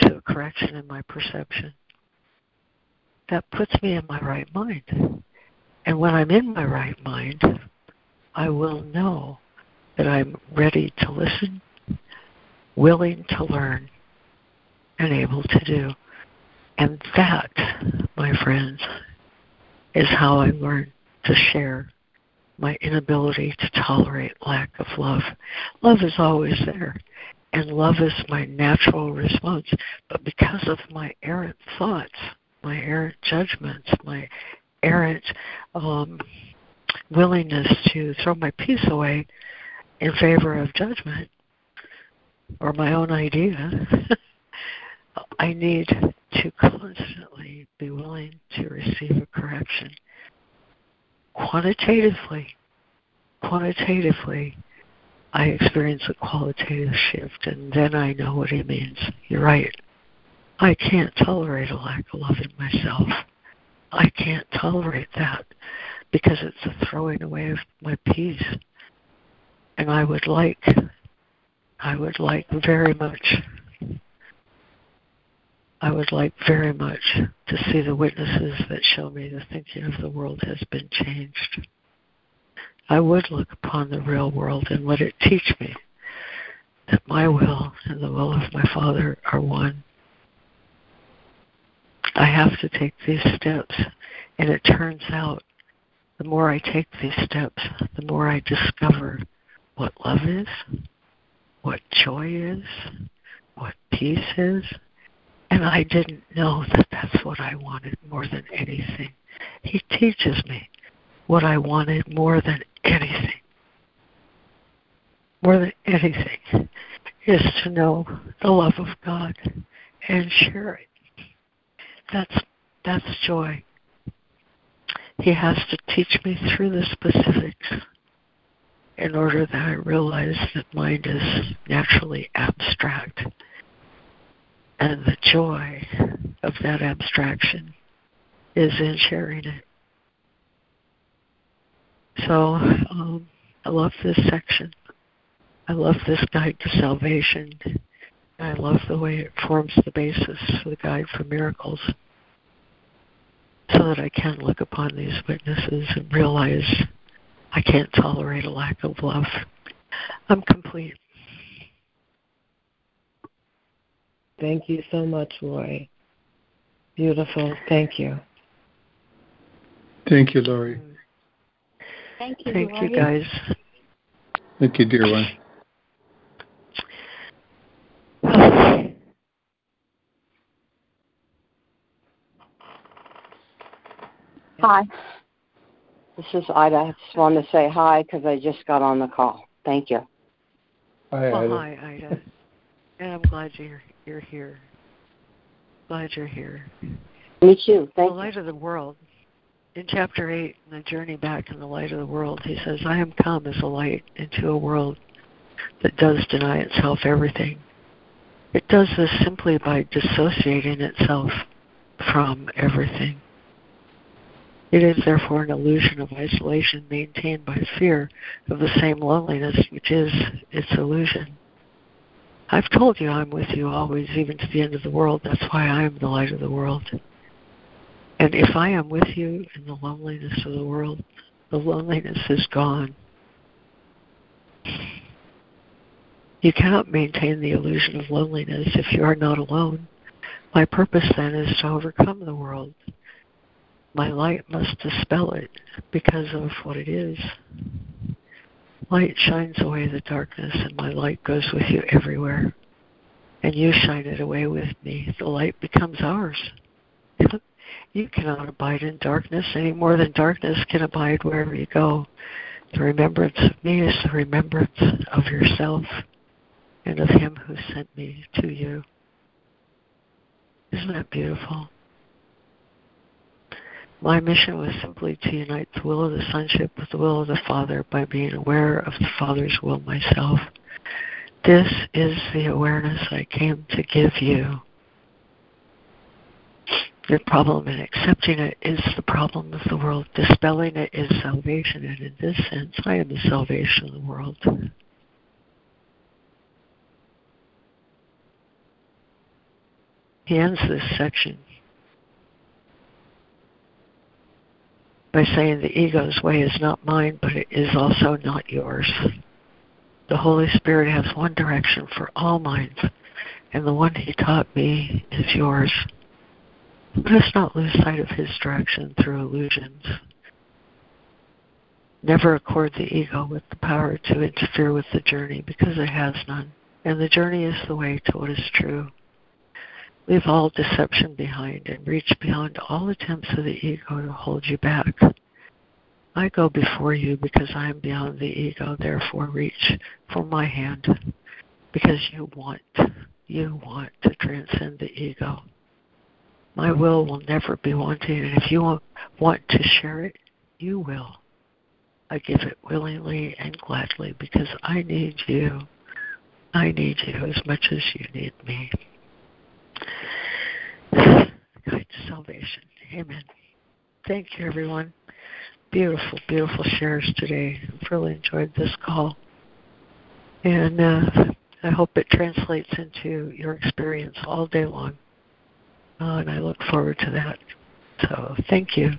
to a correction in my perception. That puts me in my right mind. And when I'm in my right mind, I will know that I'm ready to listen, willing to learn, and able to do. And that, my friends, is how I learn to share my inability to tolerate lack of love. Love is always there, and love is my natural response. But because of my errant thoughts, my errant judgments, my errant um, willingness to throw my peace away in favor of judgment or my own idea, I need to constantly be willing to receive a correction. Quantitatively, quantitatively, I experience a qualitative shift, and then I know what he means. You're right. I can't tolerate a lack of love in myself. I can't tolerate that because it's a throwing away of my peace. And I would like, I would like very much, I would like very much to see the witnesses that show me the thinking of the world has been changed. I would look upon the real world and let it teach me that my will and the will of my Father are one. I have to take these steps. And it turns out the more I take these steps, the more I discover what love is, what joy is, what peace is. And I didn't know that that's what I wanted more than anything. He teaches me what I wanted more than anything. More than anything is to know the love of God and share it that's that's joy. He has to teach me through the specifics in order that I realize that mind is naturally abstract. And the joy of that abstraction is in sharing it. So um, I love this section. I love this guide to salvation. I love the way it forms the basis for the guide for miracles so that I can look upon these witnesses and realize I can't tolerate a lack of love. I'm complete. Thank you so much, Laurie. Beautiful. Thank you. Thank you, Laurie. Thank you, Thank Laurie. you, guys. Thank you, dear one. Hi. This is Ida. I just wanted to say hi because I just got on the call. Thank you. Hi, Well, Ida. hi, Ida. And I'm glad you're you're here. Glad you're here. Me too. The Thank you. light of the world. In chapter eight, in the journey back in the light of the world, he says, "I am come as a light into a world that does deny itself everything. It does this simply by dissociating itself from everything. It is therefore an illusion of isolation maintained by fear of the same loneliness which is its illusion. I've told you I'm with you always, even to the end of the world. That's why I am the light of the world. And if I am with you in the loneliness of the world, the loneliness is gone. You cannot maintain the illusion of loneliness if you are not alone. My purpose then is to overcome the world. My light must dispel it because of what it is. Light shines away the darkness, and my light goes with you everywhere. And you shine it away with me. The light becomes ours. You cannot abide in darkness any more than darkness can abide wherever you go. The remembrance of me is the remembrance of yourself and of him who sent me to you. Isn't that beautiful? My mission was simply to unite the will of the sonship with the will of the Father by being aware of the Father's will myself. This is the awareness I came to give you. The problem in accepting it is the problem of the world. Dispelling it is salvation, and in this sense, I am the salvation of the world. He ends this section by saying the ego's way is not mine, but it is also not yours. The Holy Spirit has one direction for all minds, and the one He taught me is yours. Let us not lose sight of His direction through illusions. Never accord the ego with the power to interfere with the journey because it has none, and the journey is the way to what is true. Leave all deception behind and reach beyond all attempts of the ego to hold you back. I go before you because I am beyond the ego, therefore reach for my hand because you want, you want to transcend the ego. My will will never be wanting, and if you want to share it, you will. I give it willingly and gladly because I need you. I need you as much as you need me. Guide to salvation. Amen. Thank you, everyone. Beautiful, beautiful shares today. Really enjoyed this call. And uh, I hope it translates into your experience all day long. Uh, and I look forward to that. So thank you.